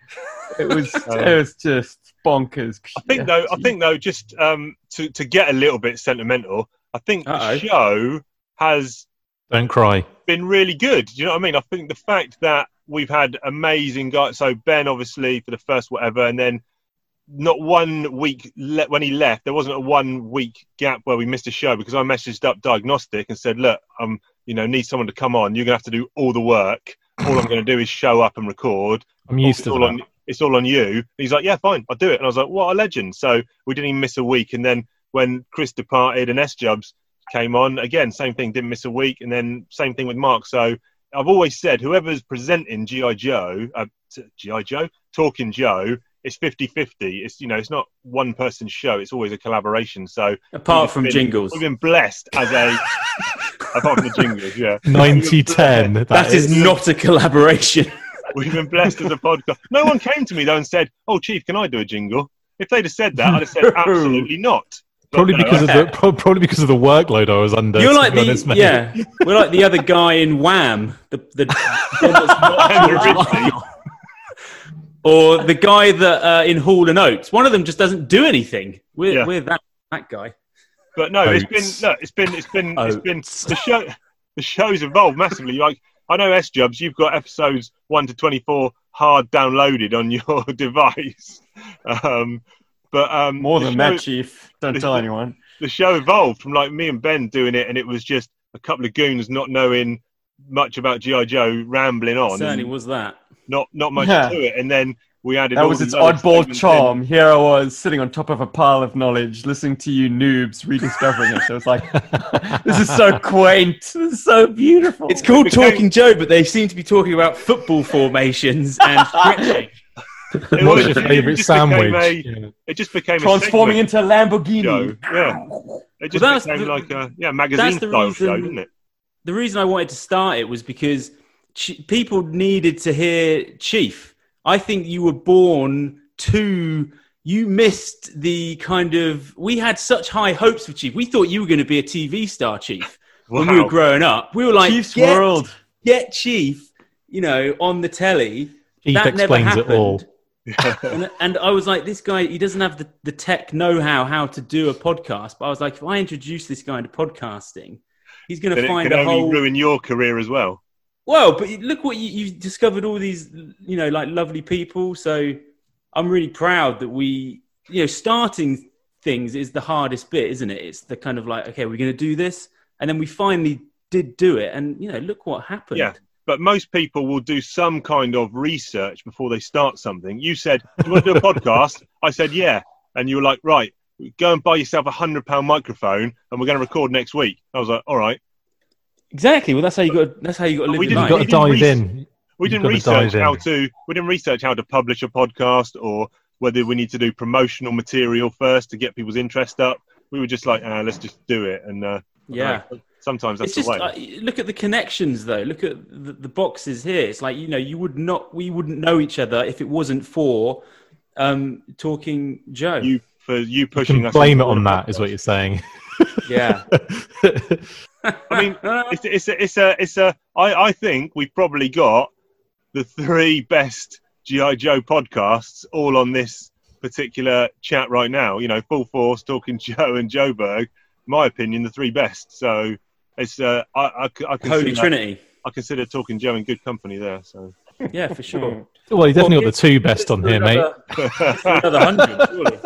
It was it was just bonkers. I think though, I think though, just um, to to get a little bit sentimental, I think Uh-oh. the show has Don't cry. been really good. Do you know what I mean? I think the fact that we've had amazing guys. So Ben, obviously, for the first whatever, and then not one week le- when he left, there wasn't a one week gap where we missed a show because I messaged up Diagnostic and said, "Look, um, you know, need someone to come on. You're gonna have to do all the work. All I'm gonna do is show up and record. I'm used it's to all that. on it's all on you. And he's like, yeah, fine, I'll do it. And I was like, what a legend. So we didn't even miss a week. And then when Chris departed and S Jubs came on, again, same thing, didn't miss a week. And then same thing with Mark. So I've always said, whoever's presenting G.I. Joe, uh, G.I. Joe, Talking Joe, it's 50 50. It's, you know, it's not one person's show, it's always a collaboration. So Apart from been- jingles. we've been blessed as a, apart from the jingles, yeah. 90 10. That is not a collaboration. We've been blessed as a podcast. No one came to me though and said, "Oh, Chief, can I do a jingle?" If they'd have said that, I'd have said, "Absolutely not." Probably because of the probably because of the workload I was under. You're like be the honest, yeah. We're like the other guy in Wham, the the one that's not or the guy that uh, in Hall and Oates. One of them just doesn't do anything. We're Yeah. we're that that guy. But no, it's been no, it's been it's been it's been the show. The show's evolved massively. Like I know S Jubs, you've got episodes one to twenty four hard downloaded on your device. Um, but um, More than show- that, Chief. Don't the- tell anyone. The show evolved from like me and Ben doing it, and it was just a couple of goons not knowing much about GI Joe, rambling on. Certainly was that. Not not much Yeah. to it, and then we added That was its oddball segments in. charm. Here I was sitting on top of a pile of knowledge, listening to you noobs rediscovering it. So it's like, this is so quaint. This is so beautiful. It's called Talking Joe, but they seem to be talking about football formations and stretching. It What's was- your favourite sandwich? a- Yeah. It just became Transforming segment into a Lamborghini. show. Yeah, it just Well, became the- like a yeah magazine that's the style reason- show, didn't it? the reason I wanted to start it was because ch- people needed to hear Chief. I think you were born too. You missed the kind of. We had such high hopes for Chief. We thought you were going to be a TV star, Chief. When we were growing up, we were like, Chief's get, World. get Chief, you know, on the telly. Chief that never explains it happened. and, and I was like, this guy, he doesn't have the, the tech know how how to do a podcast. But I was like, if I introduce this guy into podcasting, he's going to it find can a only whole. ruin your career as well. Well, but look what you, you've discovered all these, you know, like lovely people. So I'm really proud that we, you know, starting things is the hardest bit, isn't it? It's the kind of like, okay, we're going to do this. And then we finally did do it. And, you know, look what happened. Yeah. But most people will do some kind of research before they start something. You said, Do you want to do a podcast? I said, Yeah. And you were like, Right, go and buy yourself a hundred pound microphone and we're going to record next week. I was like, All right. Exactly. Well, that's how you got, that's how you got to live we your didn't. You've got to we didn't dive res- in. We didn't research dive in. how to we didn't research how to publish a podcast or whether we need to do promotional material first to get people's interest up. We were just like, ah, let's just do it. And uh, Yeah. Sometimes that's it's just the way. uh, look at the connections though look at the, the boxes here it's like you know you would not we wouldn't know each other if it wasn't for um talking joe you for you You pushing can us. blame it into on the that, is what you're saying. yeah I mean, it's, it's a, it's a, it's a. I, I think we've probably got the three best GI Joe podcasts all on this particular chat right now. You know, Full Force, Talking Joe, and Joe Berg. My opinion, the three best. So it's uh, I, I, I consider, holy trinity I consider Talking Joe in good company there. So yeah for sure well, you definitely Well, got the two best on here, mate. another hundred.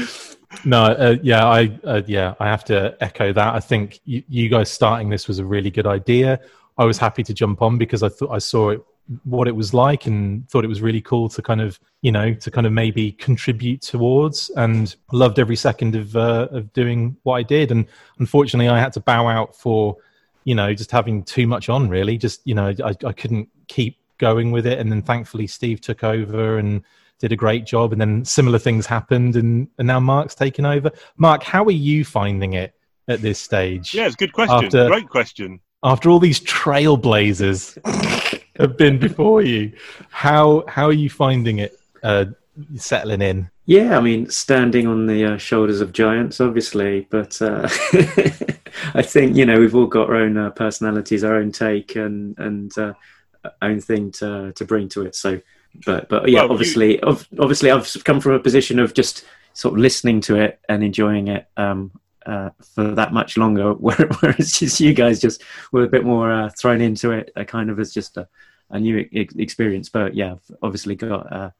No, uh, yeah, I uh, yeah, I have to echo that. I think you, you guys starting this was a really good idea. I was happy to jump on because I thought I saw it what it was like and thought it was really cool to kind of you know to kind of maybe contribute towards and loved every second of uh, of doing what I did. And unfortunately I had to bow out for you know just having too much on really. Just you know I, I couldn't keep going with it. And then thankfully Steve took over and did a great job. And then similar things happened and, and now Mark's taken over. Mark how are you finding it at this stage? Yeah, it's a good question. After- Great question. after all these trailblazers have been before you how how are you finding it uh settling in Yeah, I mean, standing on the uh, shoulders of giants, obviously, but uh, I think you know we've all got our own uh, personalities, our own take, and and uh, own thing to to bring to it. So, but but yeah, Well, you- obviously, ob- obviously, I've come from a position of just sort of listening to it and enjoying it um, uh, for that much longer, whereas just you guys just were a bit more uh, thrown into it, uh, kind of as just a, a new e- experience. But yeah, I've obviously got. Uh,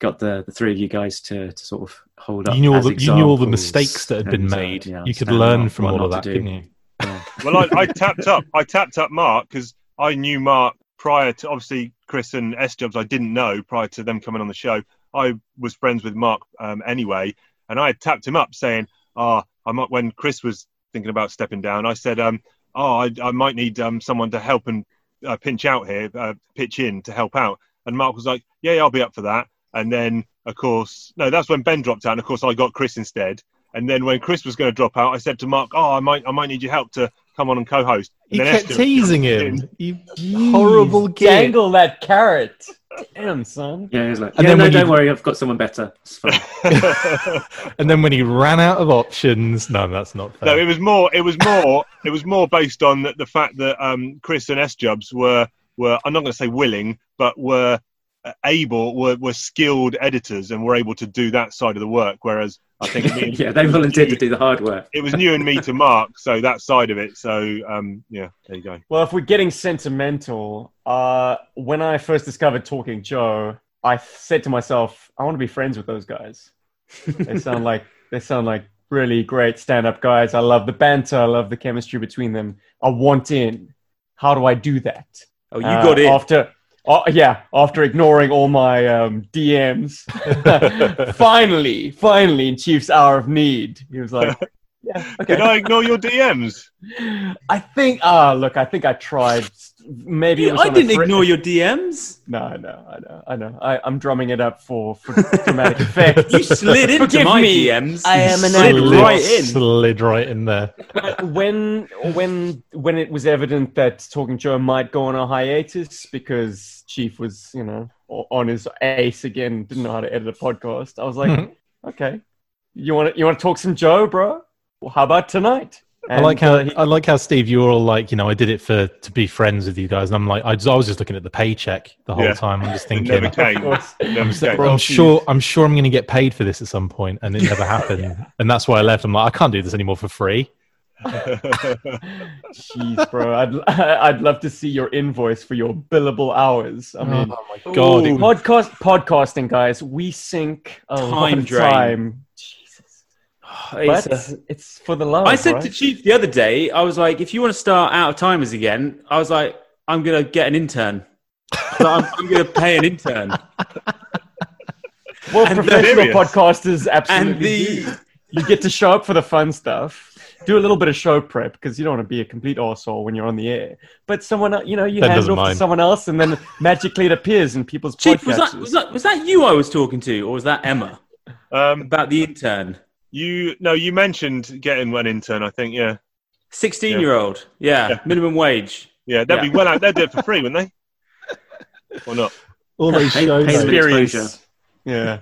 got the, the three of you guys to, to sort of hold up. you knew all the, you knew all the mistakes that had been and, uh, made yeah, you could learn from all of that to do. couldn't you well, I, I tapped up. I tapped up Mark because I knew Mark prior to obviously Chris and S Jubs. I didn't know prior to them coming on the show. I was friends with Mark um, anyway, and I had tapped him up saying, "Ah, I might." When Chris was thinking about stepping down, I said, um, "Oh, I, I might need um, someone to help and uh, pinch out here, uh, pitch in to help out." And Mark was like, "Yeah, yeah, I'll be up for that." And then, of course, no, that's when Ben dropped out, and of course, I got Chris instead. And then when Chris was going to drop out, I said to Mark, "Oh, I might, I might need your help to come on and co-host." And you then kept Esther teasing him in. you horrible git Dangle that carrot. Damn, son. Yeah, he's like, And yeah, then no, don't you- worry, I've got someone better. It's fine. and then when he ran out of options, no, that's not fair. No, it was more. It was more. it was more based on the, the fact that um, Chris and S Jubs were were. I'm not going to say willing, but were uh, able, were, were skilled editors, and were able to do that side of the work. Whereas I think me, yeah, they volunteered to do the hard work. it was new and me to Mark, so that side of it. So um, yeah, there you go. Well, if we're getting sentimental, uh, when I first discovered Talking Joe, I said to myself, I want to be friends with those guys. they sound like they sound like really great stand-up guys. I love the banter. I love the chemistry between them. I want in. How do I do that? Oh, you got in. after. Oh, yeah, after ignoring all my um, DMs, finally, finally, in Chief's hour of need, he was like, "Yeah, okay." Did I ignore your DMs? I think. Ah, look. I think I tried. Maybe it was I didn't fri- ignore your DMs. No, I know, I know, I know. I, I'm drumming it up for, for dramatic effect. You slid into Forgive my me. DMs. I am an slid adult. right in. Slid right in there. when when when it was evident that Talking Joe might go on a hiatus because Chief was, you know, on his ace again, didn't know how to edit a podcast. I was like, Mhm. okay, you want to you want to talk some Joe, bro? Well, how about tonight? I like how uh, he- I like how Steve, you were all like, you know, I did it for to be friends with you guys, and I'm like, I, just, I was just looking at the paycheck the whole Yeah. time. I'm just thinking, never came. Of course. I'm, came. I'm sure, I'm sure I'm going to get paid for this at some point, and it never happened. And that's why I left. I'm like, I can't do this anymore for free. Jeez, bro, I'd I'd love to see your invoice for your billable hours. I mean, oh my god, Ooh. podcast podcasting, guys, we sink a lot of drain. time. Jesus, It's but a- it's for the love. I said right? to Chief the other day, I was like, if you want to start out of timers again, I was like, I'm going to get an intern. So I'm, I'm going to pay an intern. Well, And professional the- podcasters absolutely And the- do. You get to show up for the fun stuff, do a little bit of show prep because you don't want to be a complete arsehole when you're on the air. But someone, you know, you Ben hand it doesn't off to someone else, and then magically it appears in people's Chief, was podcasts. that, was, that, was that you I was talking to, or was that Emma? Um, About the intern. You no, you mentioned getting one intern. I think yeah, 16 year old. Yeah, Yeah. minimum wage. yeah, they'd Yeah. be well out. They'd do it for free, wouldn't they? Or not? all those Pay- shows. pay them Experience. exposure. Yeah.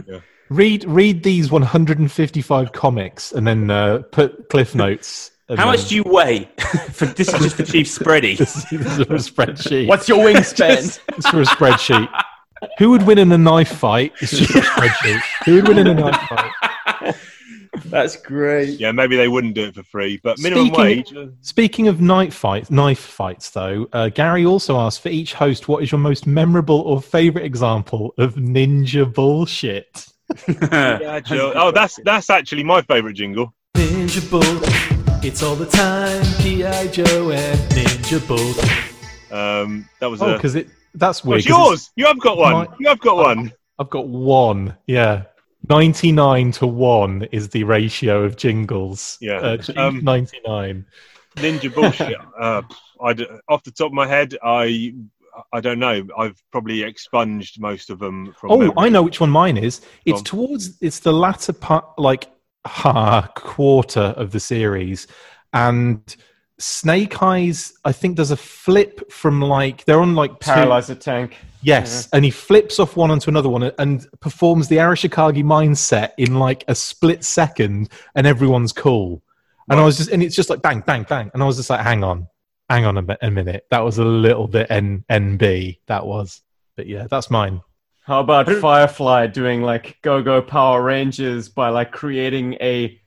Read read these 155 comics, and then uh, put cliff notes. and How then- much do you weigh? for, this is just for Chief Spready. This is a spreadsheet. What's your wingspan? It's for a spreadsheet. Who would win in a knife fight? It's just a spreadsheet. Who would win in a knife fight? That's great. Yeah, maybe they wouldn't do it for free, but minimum Speaking- wage. uh, Speaking of knife fights, knife fights though, uh, Gary also asked for each host, "What is your most memorable or favorite example of ninja bullshit?" Yeah, Joe. Oh, that's that's actually my favourite jingle. Ninja Bull, it's all the time. G.I. Joe and Ninja Bull. Um, that was Oh, a. because it that's weird. it's 'cause yours. You have got one. My- You have got one. I've got one. Yeah, ninety-nine to one is the ratio of jingles. Yeah. uh, Um, ninety-nine. Ninja bullshit. uh, I d- off the top of my head, I I don't know. I've probably expunged most of them from. Oh, memory. I know which one mine is. It's towards it's the latter part, like ha, quarter of the series, and Snake Eyes. I think does a flip from like they're on like two- Paralyzer tank. Yes, and he flips off one onto another one and performs the Arashikage mindset in like a split second, and everyone's cool. And I was just, and it's just like bang, bang, bang, and I was just like, hang on, hang on a, a minute. That was a little bit N- NB. That was, but yeah, that's mine. How about Firefly doing like Go Go Power Rangers by like creating a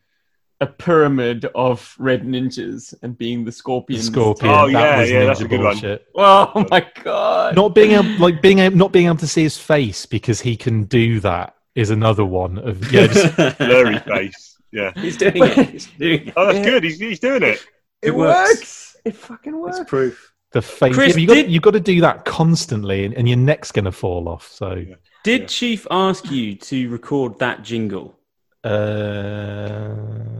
a pyramid of red ninjas and being the scorpions? Scorpion. Oh, that yeah, was yeah, that's a good one. bullshit. Oh my god! Not being able, like being able, not being able to see his face because he can do that is another one of yeah. Just, blurry face. Yeah. He's doing it. He's doing it. Oh, that's good. He's, he's doing it. It, works. It fucking works. It's proof. the face. Chris, yeah, but you got did- you got to do that constantly, and, and your neck's gonna fall off. So. Did Chief ask you to record that jingle? Uh,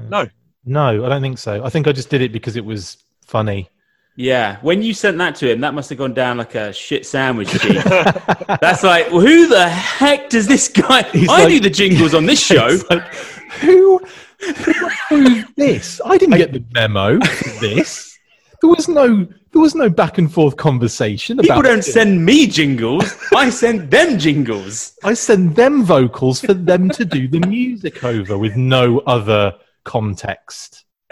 No. no, I don't think so. I think I just did it because it was funny. Yeah, when you sent that to him, that must have gone down like a shit sandwich. Chief. That's like, well, who the heck does this guy? He's I like- do the jingles on this show. Like, who, who this? I didn't get the memo this. There was no There was no back and forth conversation People about don't it. send me jingles. I send them jingles. I send them vocals for them to do the music over with no other context.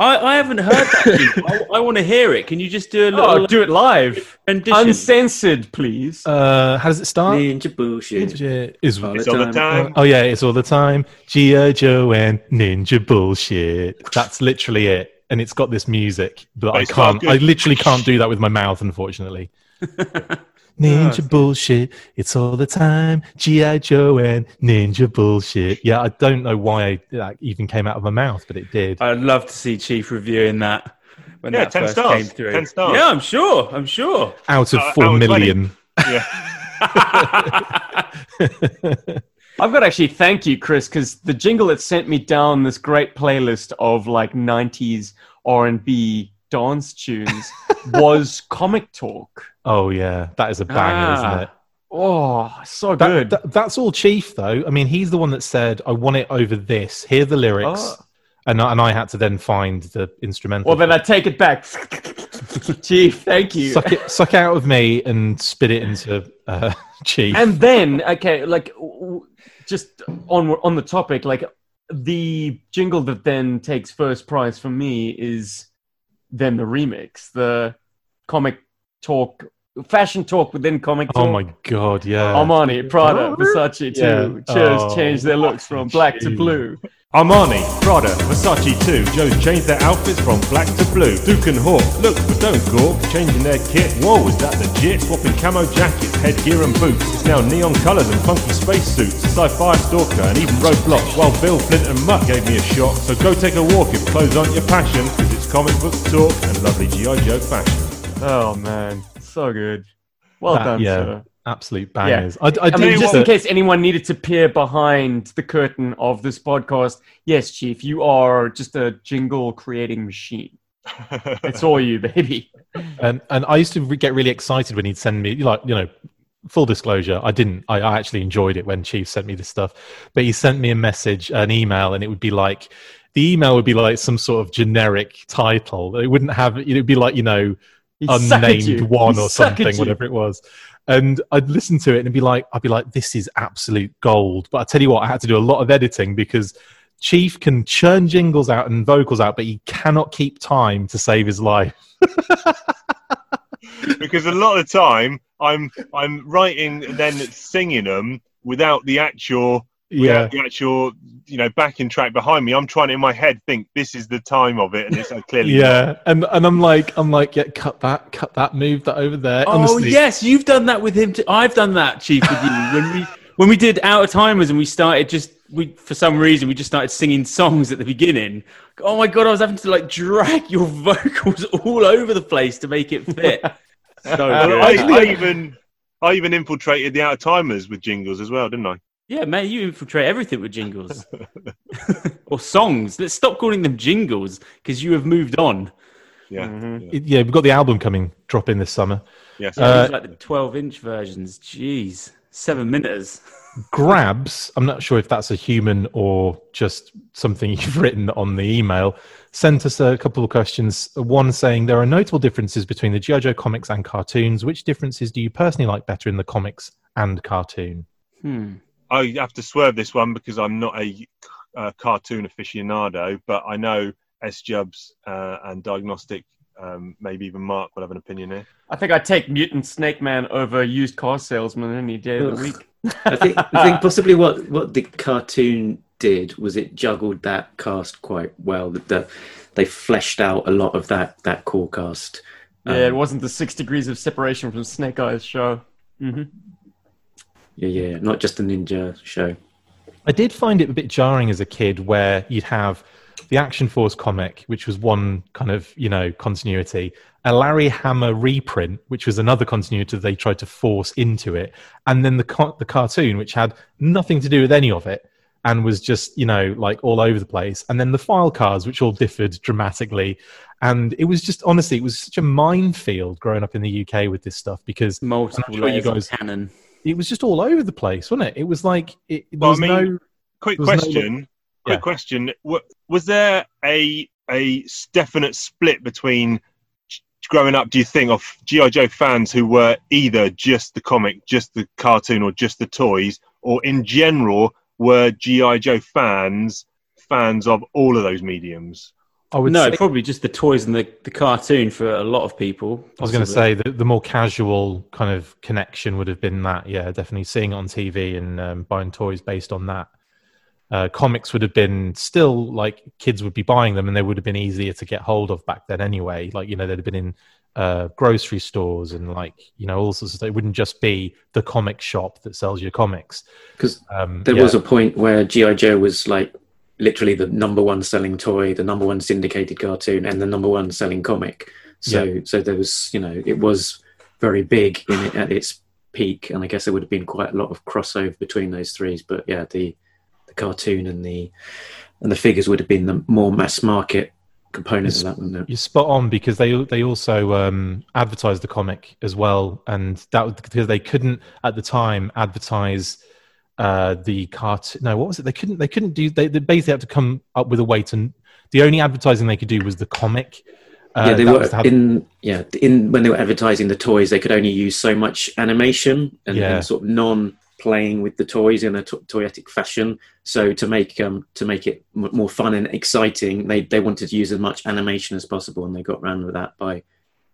I, I haven't heard that. jingle. I, I want to hear it. Can you just do a little? Oh, do it live. rendition? Uncensored, please. Uh, how does it start? Ninja bullshit. Is All It's all the time. Oh yeah, it's all the time. G.I. Joe and Ninja bullshit. That's literally it. And it's got this music, but, But I can't. I literally can't do that with my mouth, unfortunately. Ninja bullshit. It's all the time. G.I. Joe and Ninja bullshit. Yeah, I don't know why that even came out of my mouth, but it did. I'd love to see Chief reviewing that when Yeah, that 10 first stars. came through. 10 stars. Yeah, I'm sure. I'm sure. Out of Uh, four out of Yeah. I've got to actually thank you, Chris, because the jingle that sent me down this great playlist of like '90s R&B dance tunes was Comic Talk. Oh yeah, that is a banger, isn't Ah. it? Oh, so That- good. that- that's all Chief though. I mean, he's the one that said, "I want it over this." Hear the lyrics, Oh. and I- and I had to then find the instrumental. well, then I take it back. Chief, thank you. suck it, suck out of me, and spit it into uh, Chief. and then okay like just on on the topic like the jingle that then takes first prize for me is then the remix the comic talk fashion talk within comic oh talk oh my god, yeah. Armani, Prada, oh, Versace too. Yeah. Cheers, Oh, changed their looks from black to blue. Armani, Prada, Versace too. Joe's changed their outfits from black to blue. Duke and Hawk, look but don't gawk. Changing their kit, whoa, is that legit? Swapping camo jackets, headgear and boots. It's now neon colours and funky spacesuits. Sci-fi stalker and even roadblocks. While Bill, Flint and Mutt gave me a shock. So go take a walk if clothes aren't your passion. Cause it's comic book talk and lovely G.I. Joe fashion. Oh man, so good. Well That- done, yeah, sir. Absolute Yeah. bangers. I, I, I mean, just in case anyone needed to peer behind the curtain of this podcast, yes, Chief, you are just a jingle creating machine. It's all you, baby. and and I used to re- get really excited when he'd send me like you know full disclosure I didn't I, I actually enjoyed it when Chief sent me this stuff but he sent me a message an email and it would be like the email would be like some sort of generic title it wouldn't have it would be like you know you. unnamed one He'd or something whatever it was and I'd listen to it and be like I'd be like this is absolute gold. But I tell you what I had to do a lot of editing because Chief can churn jingles out and vocals out but he cannot keep time to save his life. Because a lot of the time I'm I'm writing and then singing them without the actual Yeah. the actual you know backing track behind me. I'm trying to in my head think this is the time of it, and it's uh, clearly not. Yeah, and and I'm like, I'm like, yeah, cut that, cut that, move that over there. Oh Honestly, yes, you've done that with him. Too. I've done that, Chief, with you when we when we did out of timers and we started just we for some reason we just started singing songs at the beginning. Oh my god, I was having to like drag your vocals all over the place to make it fit. so Well, good. I, I even I even infiltrated the out of timers with jingles as well, didn't I? Yeah, man, you infiltrate everything with jingles or songs. Let's stop calling them jingles because you have moved on. Yeah, It- yeah, we've got the album coming, dropping this summer. Yes, Yeah, Uh, like the twelve-inch versions. Jeez, seven minutes. Grabs, I'm not sure if that's a human or just something you've written on the email, sent us a couple of questions. One saying there are notable differences between the G.I. Joe comics and cartoons. Which differences do you personally like better in the comics and cartoon? Hmm. I have to swerve this one because I'm not a uh, cartoon aficionado, but I know S Jubs uh, and Diagnostic, um, maybe even Mark will have an opinion here. I think I'd take Mutant Snake Man over used car salesman any day of the Ugh. week. I think I think possibly what what the cartoon did was it juggled that cast quite well. That the, they fleshed out a lot of that that core cast. Yeah, it Um, wasn't the six degrees of separation from Snake Eyes show. hmm yeah, yeah, not just a ninja show. I did find it a bit jarring as a kid where you'd have the Action Force comic, which was one kind of, you know, continuity, a Larry Hama reprint, which was another continuity they tried to force into it, and then the co- the cartoon, which had nothing to do with any of it and was just, you know, like all over the place, and then the file cards, which all differed dramatically. And it was just honestly, it was such a minefield growing up in the UK with this stuff because multiple I'm sure you layers of canon. It was just all over the place, wasn't it? It was like it, there Well, I was mean, no Quick was no- question. Quick Yeah. question. Wa- Was there a a definite split between growing up? Do you think of GI Joe fans who were either just the comic, just the cartoon, or just the toys, or in general were GI Joe fans fans of all of those mediums? I would no, say- probably just the toys and the, the cartoon for a lot of people. I was going to say the, the more casual kind of connection would have been that, yeah, definitely seeing it on TV and um, buying toys based on that. Uh, comics would have been still like kids would be buying them and they would have been easier to get hold of back then anyway. Like, you know, they'd have been in uh, grocery stores and like, you know, all sorts of stuff. It wouldn't just be the comic shop that sells your comics. Because um, there yeah. was a point where GI Joe was like literally the number one selling toy, the number one syndicated cartoon, and the number one selling comic. So, Yeah. so there was, you know, it was very big in it at its peak, and I guess there would have been quite a lot of crossover between those threes. But yeah, the the cartoon and the and the figures would have been the more mass market component of that, wouldn't? You're spot on because they they also um, advertised the comic as well, and that was because they couldn't at the time advertise uh, the cartoon. No, what was it? They couldn't. They couldn't do. They, they basically had to come up with a way to. The only advertising they could do was the comic. Uh, yeah, they were in yeah in when they were advertising the toys, they could only use so much animation and, Yeah. and sort of non playing with the toys in a to- toyetic fashion. So to make um to make it m- more fun and exciting, they they wanted to use as much animation as possible, and they got around with that by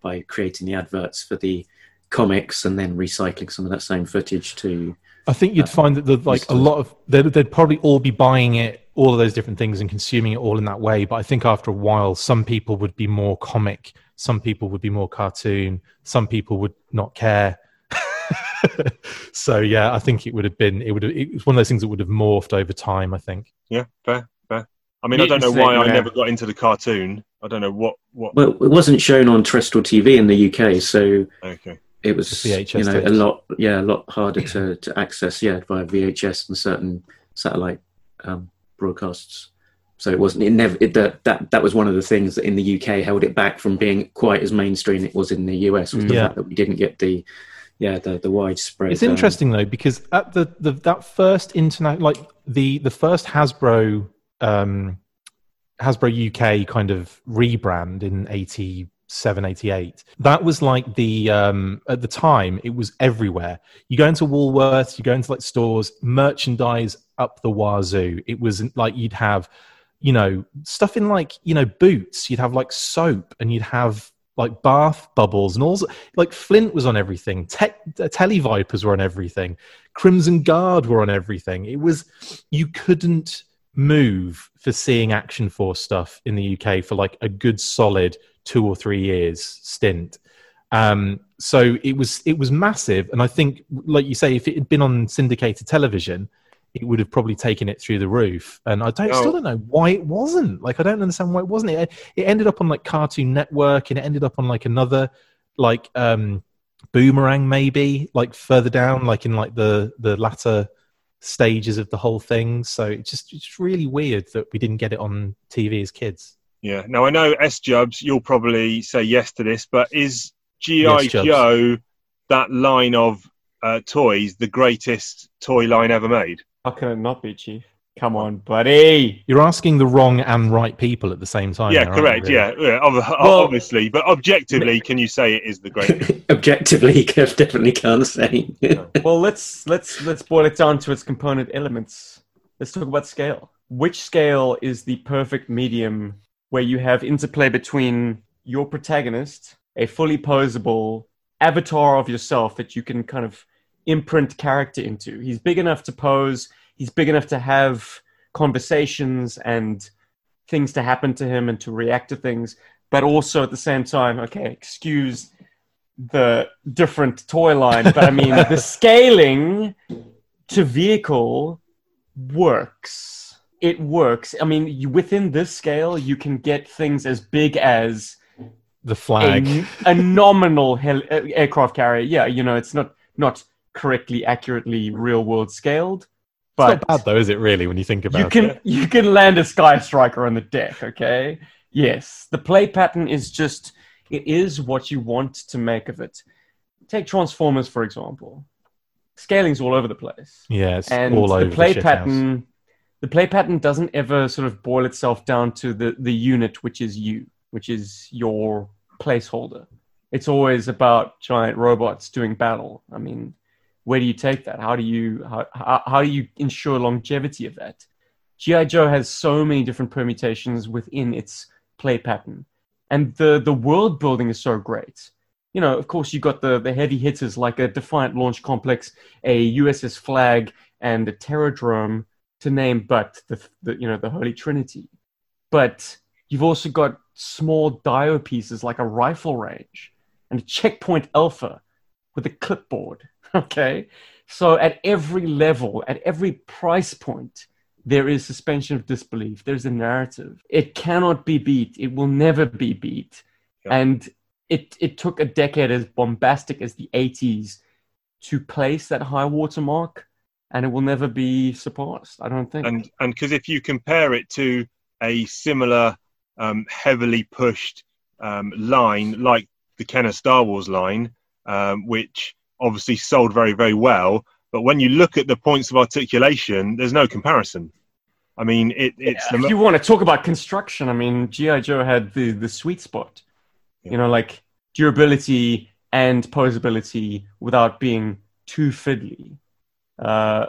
by creating the adverts for the comics and then recycling some of that same footage to I think you'd find that the, like a lot of they'd, they'd probably all be buying it, all of those different things, and consuming it all in that way. But I think after a while, some people would be more comic, some people would be more cartoon, some people would not care. so yeah, I think it would have been it would have, it was one of those things that would have morphed over time. I think. Yeah, fair, fair. I mean, I don't know Mutants, why I yeah. never got into the cartoon. I don't know what what. Well, it wasn't shown on terrestrial TV in the UK, so Okay. It was VHS you know a lot yeah a lot harder to, to access yeah via VHS and certain satellite um, broadcasts. So it wasn't it never it, that that that was one of the things that in the UK held it back from being quite as mainstream it was in the US was the Yeah. fact that we didn't get the yeah the the widespread. It's um, interesting though because at the, the that first internet like the the first Hasbro um Hasbro UK kind of rebrand in 87 88 that was like the um at the time it was everywhere. You go into Woolworths you go into like stores merchandise up the wazoo. It was like you'd have you know stuff in like you know boots. You'd have like soap and you'd have like bath bubbles and all like flint was on everything. Te- uh, televipers were on everything. Crimson guard were on everything. It was you couldn't move for seeing action force stuff in the uk for like a good solid two or three years stint. Um, so it was it was massive. And i think like you say if it had been on syndicated television it would have probably taken it through the roof. And i don't Oh. still don't know why it wasn't. Like i don't understand why it wasn't. It, it ended up on like cartoon network and it ended up on like another like um boomerang maybe like further down like in like the the latter stages of the whole thing. So it's just it's really weird that we didn't get it on tv as kids Yeah. Now I know S Jubs, you'll probably say yes to this, but is GI Yes, Joe that line of uh, toys the greatest toy line ever made? How can it not be, Chief? Come on, buddy. you're asking the wrong and right people at the same time yeah, there, aren't you, correct. really? Yeah, yeah Well- obviously, but objectively, can you say it is the greatest? objectively you can- definitely can't say. well, let's let's let's boil it down to its component elements. Let's talk about scale. Which scale is the perfect medium where you have interplay between your protagonist, a fully posable avatar of yourself that you can kind of imprint character into? He's big enough to pose. He's big enough to have conversations and things to happen to him and to react to things, but also at the same time, okay, excuse the different toy line, but I mean the scaling to vehicle works. It works. I mean, you, within this scale, you can get things as big as the flag. a nominal hel- uh, aircraft carrier. Yeah, you know, it's not not correctly, accurately real world scaled, it's but not bad though is it really when you think about you can it? you can land a sky striker on the deck okay? Yes. The play pattern is just it is what you want to make of it. Take transformers for example. Scaling's all over the place. Yeah it's and all over the play the shit house. The play pattern doesn't ever sort of boil itself down to the the unit, which is you, which is your placeholder. It's always about giant robots doing battle. I mean, where do you take that? How do you how how, how do you ensure longevity of that? GI Joe has so many different permutations within its play pattern, and the the world building is so great. You know, of course, you got the the heavy hitters like a Defiant Launch Complex, a USS Flag, and a Terrordrome, to name but the, the you know the Holy Trinity. But you've also got small dio pieces like a rifle range and a checkpoint alpha with a clipboard. Okay, so at every level, at every price point, there is suspension of disbelief. There's a narrative. It cannot be beat. It will never be beat. And it it took a decade as bombastic as the 80s to place that high watermark, and it will never be surpassed. I don't think. and and because if you compare it to a similar um, heavily pushed um, line like the Kenner Star Wars line, um, which obviously sold very very well, but when you look at the points of articulation, there's no comparison. I mean, it, it's if the you want to talk about construction, I mean, GI Joe had the the sweet spot. You know, like durability and posability without being too fiddly. Uh,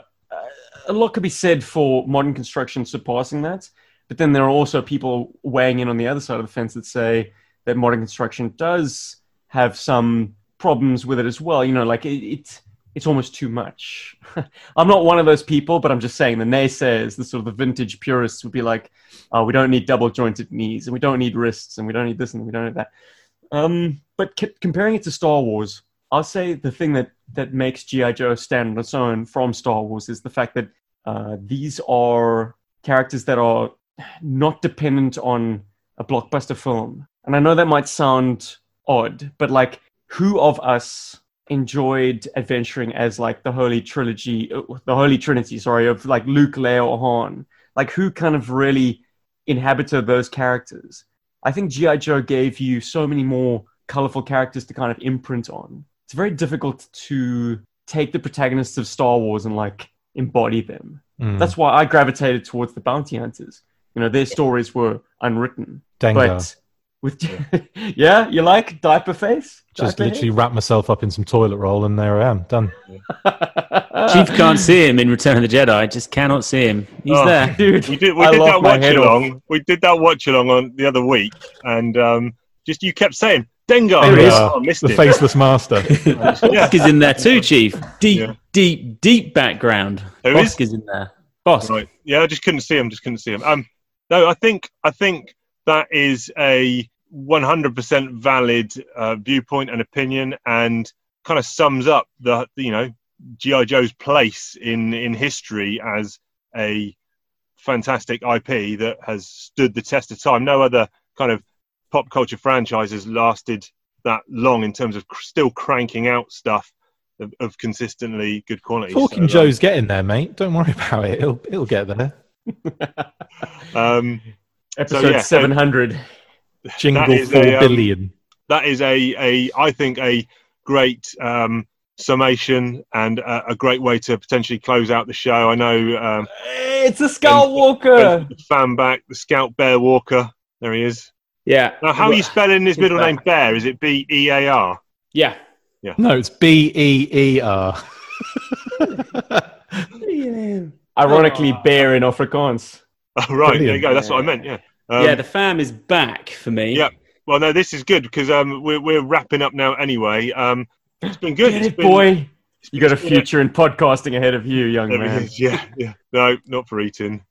a lot could be said for modern construction surpassing that, but then there are also people weighing in on the other side of the fence that say that modern construction does have some problems with it as well. You know, like it, it it's almost too much. I'm not one of those people, but I'm just saying the naysayers, the sort of the vintage purists would be like, oh, we don't need double jointed knees and we don't need wrists and we don't need this and we don't need that. Um, but c- comparing it to Star Wars, I'll say the thing that, that makes G.I. Joe stand on its own from Star Wars is the fact that uh, these are characters that are not dependent on a blockbuster film. And I know that might sound odd, but like, who of us enjoyed adventuring as like the holy trilogy, uh, the holy trinity, sorry, of like Luke, Leia, or Han? Like, who kind of really inhabited those characters? I think G.I. Joe gave you so many more colorful characters to kind of imprint on. It's very difficult to take the protagonists of Star Wars and like embody them. Mm. That's why I gravitated towards the bounty hunters. You know, their stories were unwritten. Dengar. But with yeah, you like diaper face? Just Diaper literally wrap myself up in some toilet roll and there I am, done. Chief can't see him in Return of the Jedi. Just cannot see him. He's Oh, there, dude. We did, we I did that watch head off. along. We did that watch along on the other week, and um, just you kept saying Dengar. There he is. Oh, I the it. faceless master. Bossk is in there too, Chief. Deep, deep, deep background. Who Bossk is? in there. Bossk. Right. Yeah, I just couldn't see him. Just couldn't see him. Um, no, I think I think that is a 100% valid uh, viewpoint and opinion, and kind of sums up the you know GI Joe's place in in history as a fantastic IP that has stood the test of time. No other kind of pop culture franchises lasted that long in terms of cr- still cranking out stuff of, of consistently good quality. Talking So, um, Joe's getting there, mate. Don't worry about it. It'll it'll get there. Um, Episode so, yeah, so 700. Jingle that is four a, um, billion. that is a, a I think a great um, summation and a, a great way to potentially close out the show. I know um, It's a Scout Walker. the fan back, the Scout Bear Walker. There he is. Yeah. Now, how are you spelling his middle name? Bear? Is it B E A R? Yeah. Yeah. No, it's B E E R. Ironically, bear in Afrikaans. Oh, right. There you go. That's what I meant. Yeah. Um, yeah, the fam is back for me. Yeah. Well, no, this is good because um, we're we're wrapping up now anyway. Um, it's been good. Get It's it, been- boy. You got a yeah. future in podcasting ahead of you, young There man. is, Yeah, yeah. No, not for eating.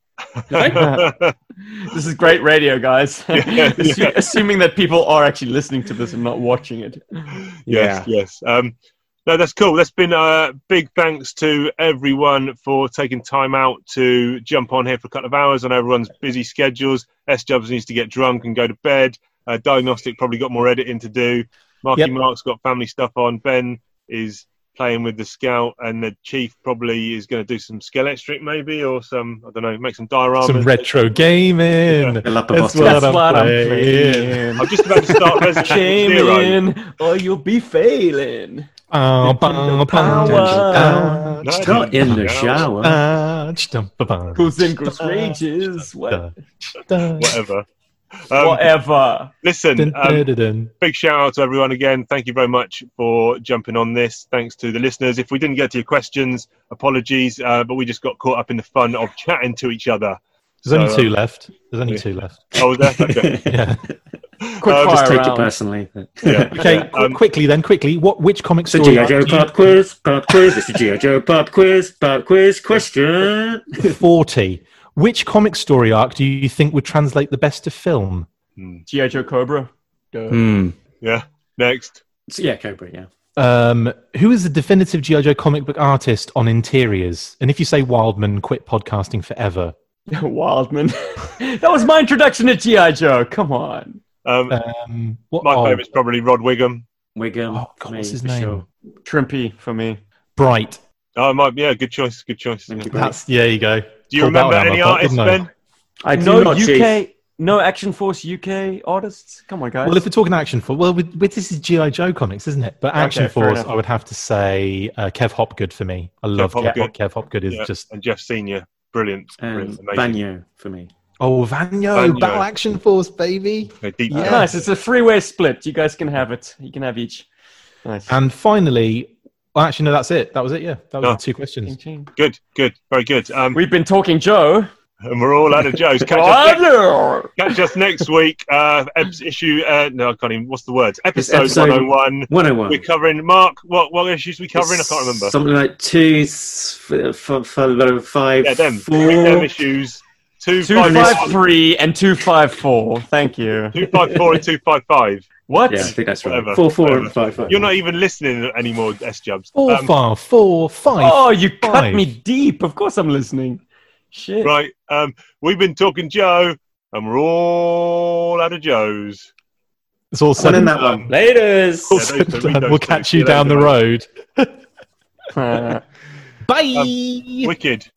This is great radio, guys. Yeah, Assu- yeah. Assuming that people are actually listening to this and not watching it. Yes, yes. Um, no, that's cool. That's been uh, big thanks to everyone for taking time out to jump on here for a couple of hours on everyone's busy schedules. S Jubs needs to get drunk and go to bed. Uh, Diagnostic probably got more editing to do. Marky Yep. Mark's got family stuff on. Ben is playing with the scout, and the chief probably is going to do some Scalextric maybe or some I don't know, make some dioramas. Some retro gaming. That's That's what, I'm, what I'm playing. playing. I'm just about to start Resident Evil Came Zero. or you'll be failing. Bow, bow, bow, bow, It's not in the shower. bow, chum, ba, ba. Goes in, goes rages. What? Whatever. Um, Whatever. Listen, um, big shout out to everyone again. Thank you very much for jumping on this. Thanks to the listeners. If we didn't get to your questions, apologies, uh, but we just got caught up in the fun of chatting to each other. There's only two um, left. There's only yeah. two left. Oh, was there? Okay. Yeah. Quick Um, Just fire take it personally. yeah. Okay, Yeah, qu- um, quickly then, quickly. What? Which comic So story? G.I. Joe arc do pop quiz, pop quiz. It's the G.I. Joe pop quiz, pop quiz question. Forty. Which comic story arc do you think would translate the best to film? G.I. Joe Cobra. Duh. Hmm. yeah. Next. So, yeah, Cobra. Yeah. Um, who is the definitive GI Joe comic book artist on interiors? And if you say Wildman, quit podcasting forever. Wildman. that was my introduction to G.I. Joe. Come on. Um, Um, what? my oh, favourite's probably Rod Whigham. Whigham. Oh, God, me, what's his name? sure. Trimpe for me. Bright. Oh, my, yeah, good choice. Good choice. That's yeah. You go. Do you remember one out of any my artists, I? Ben? I do No not, UK. Chief. No Action Force UK artists. Come on, guys. Well, if we're talking action Force, well, with, with this is GI Joe comics, isn't it? But action Okay, force. I would have to say uh, Kev Hopgood for me. I love Kev, Hopgood. Kev Hopgood is Yeah, just and Geoff Senior, brilliant, And brilliant, amazing. For me. oh Vanyo, Vanyo. Battle Action Force, baby. Okay, Yeah. Nice. It's a three-way split. You guys can have it. You can have each. Nice. And finally, well, actually, no, that's it. That was it. Yeah, that was No. the two questions. Good, good, very good. Um, We've been talking Joe. and we're all out of Joe's. Catch us, next, catch us next week. Uh, issue. Uh, no, I can't even. What's the word? Episode, episode 101. 101. We're covering. Mark, what what issues we covering? I can't remember. Something like two, s- f- f- f- five, yeah, them. four. Them issues. Two, Two five, five five, three and two five four. Thank you. two five four and two five five. What? Yeah, I think that's right. Whatever, Four, four, whatever. and five, five. You're not even listening anymore, S Jubs. Four, Um, five, four, five. Oh, you cut five. me deep. Of course I'm listening. Shit. Right. Um, we've been talking Joe, and we're all out of Joes. It's all said in that one. Laters. Yeah, said those and two, done. read those We'll two. catch you you down the road. Uh, Bye. Wicked.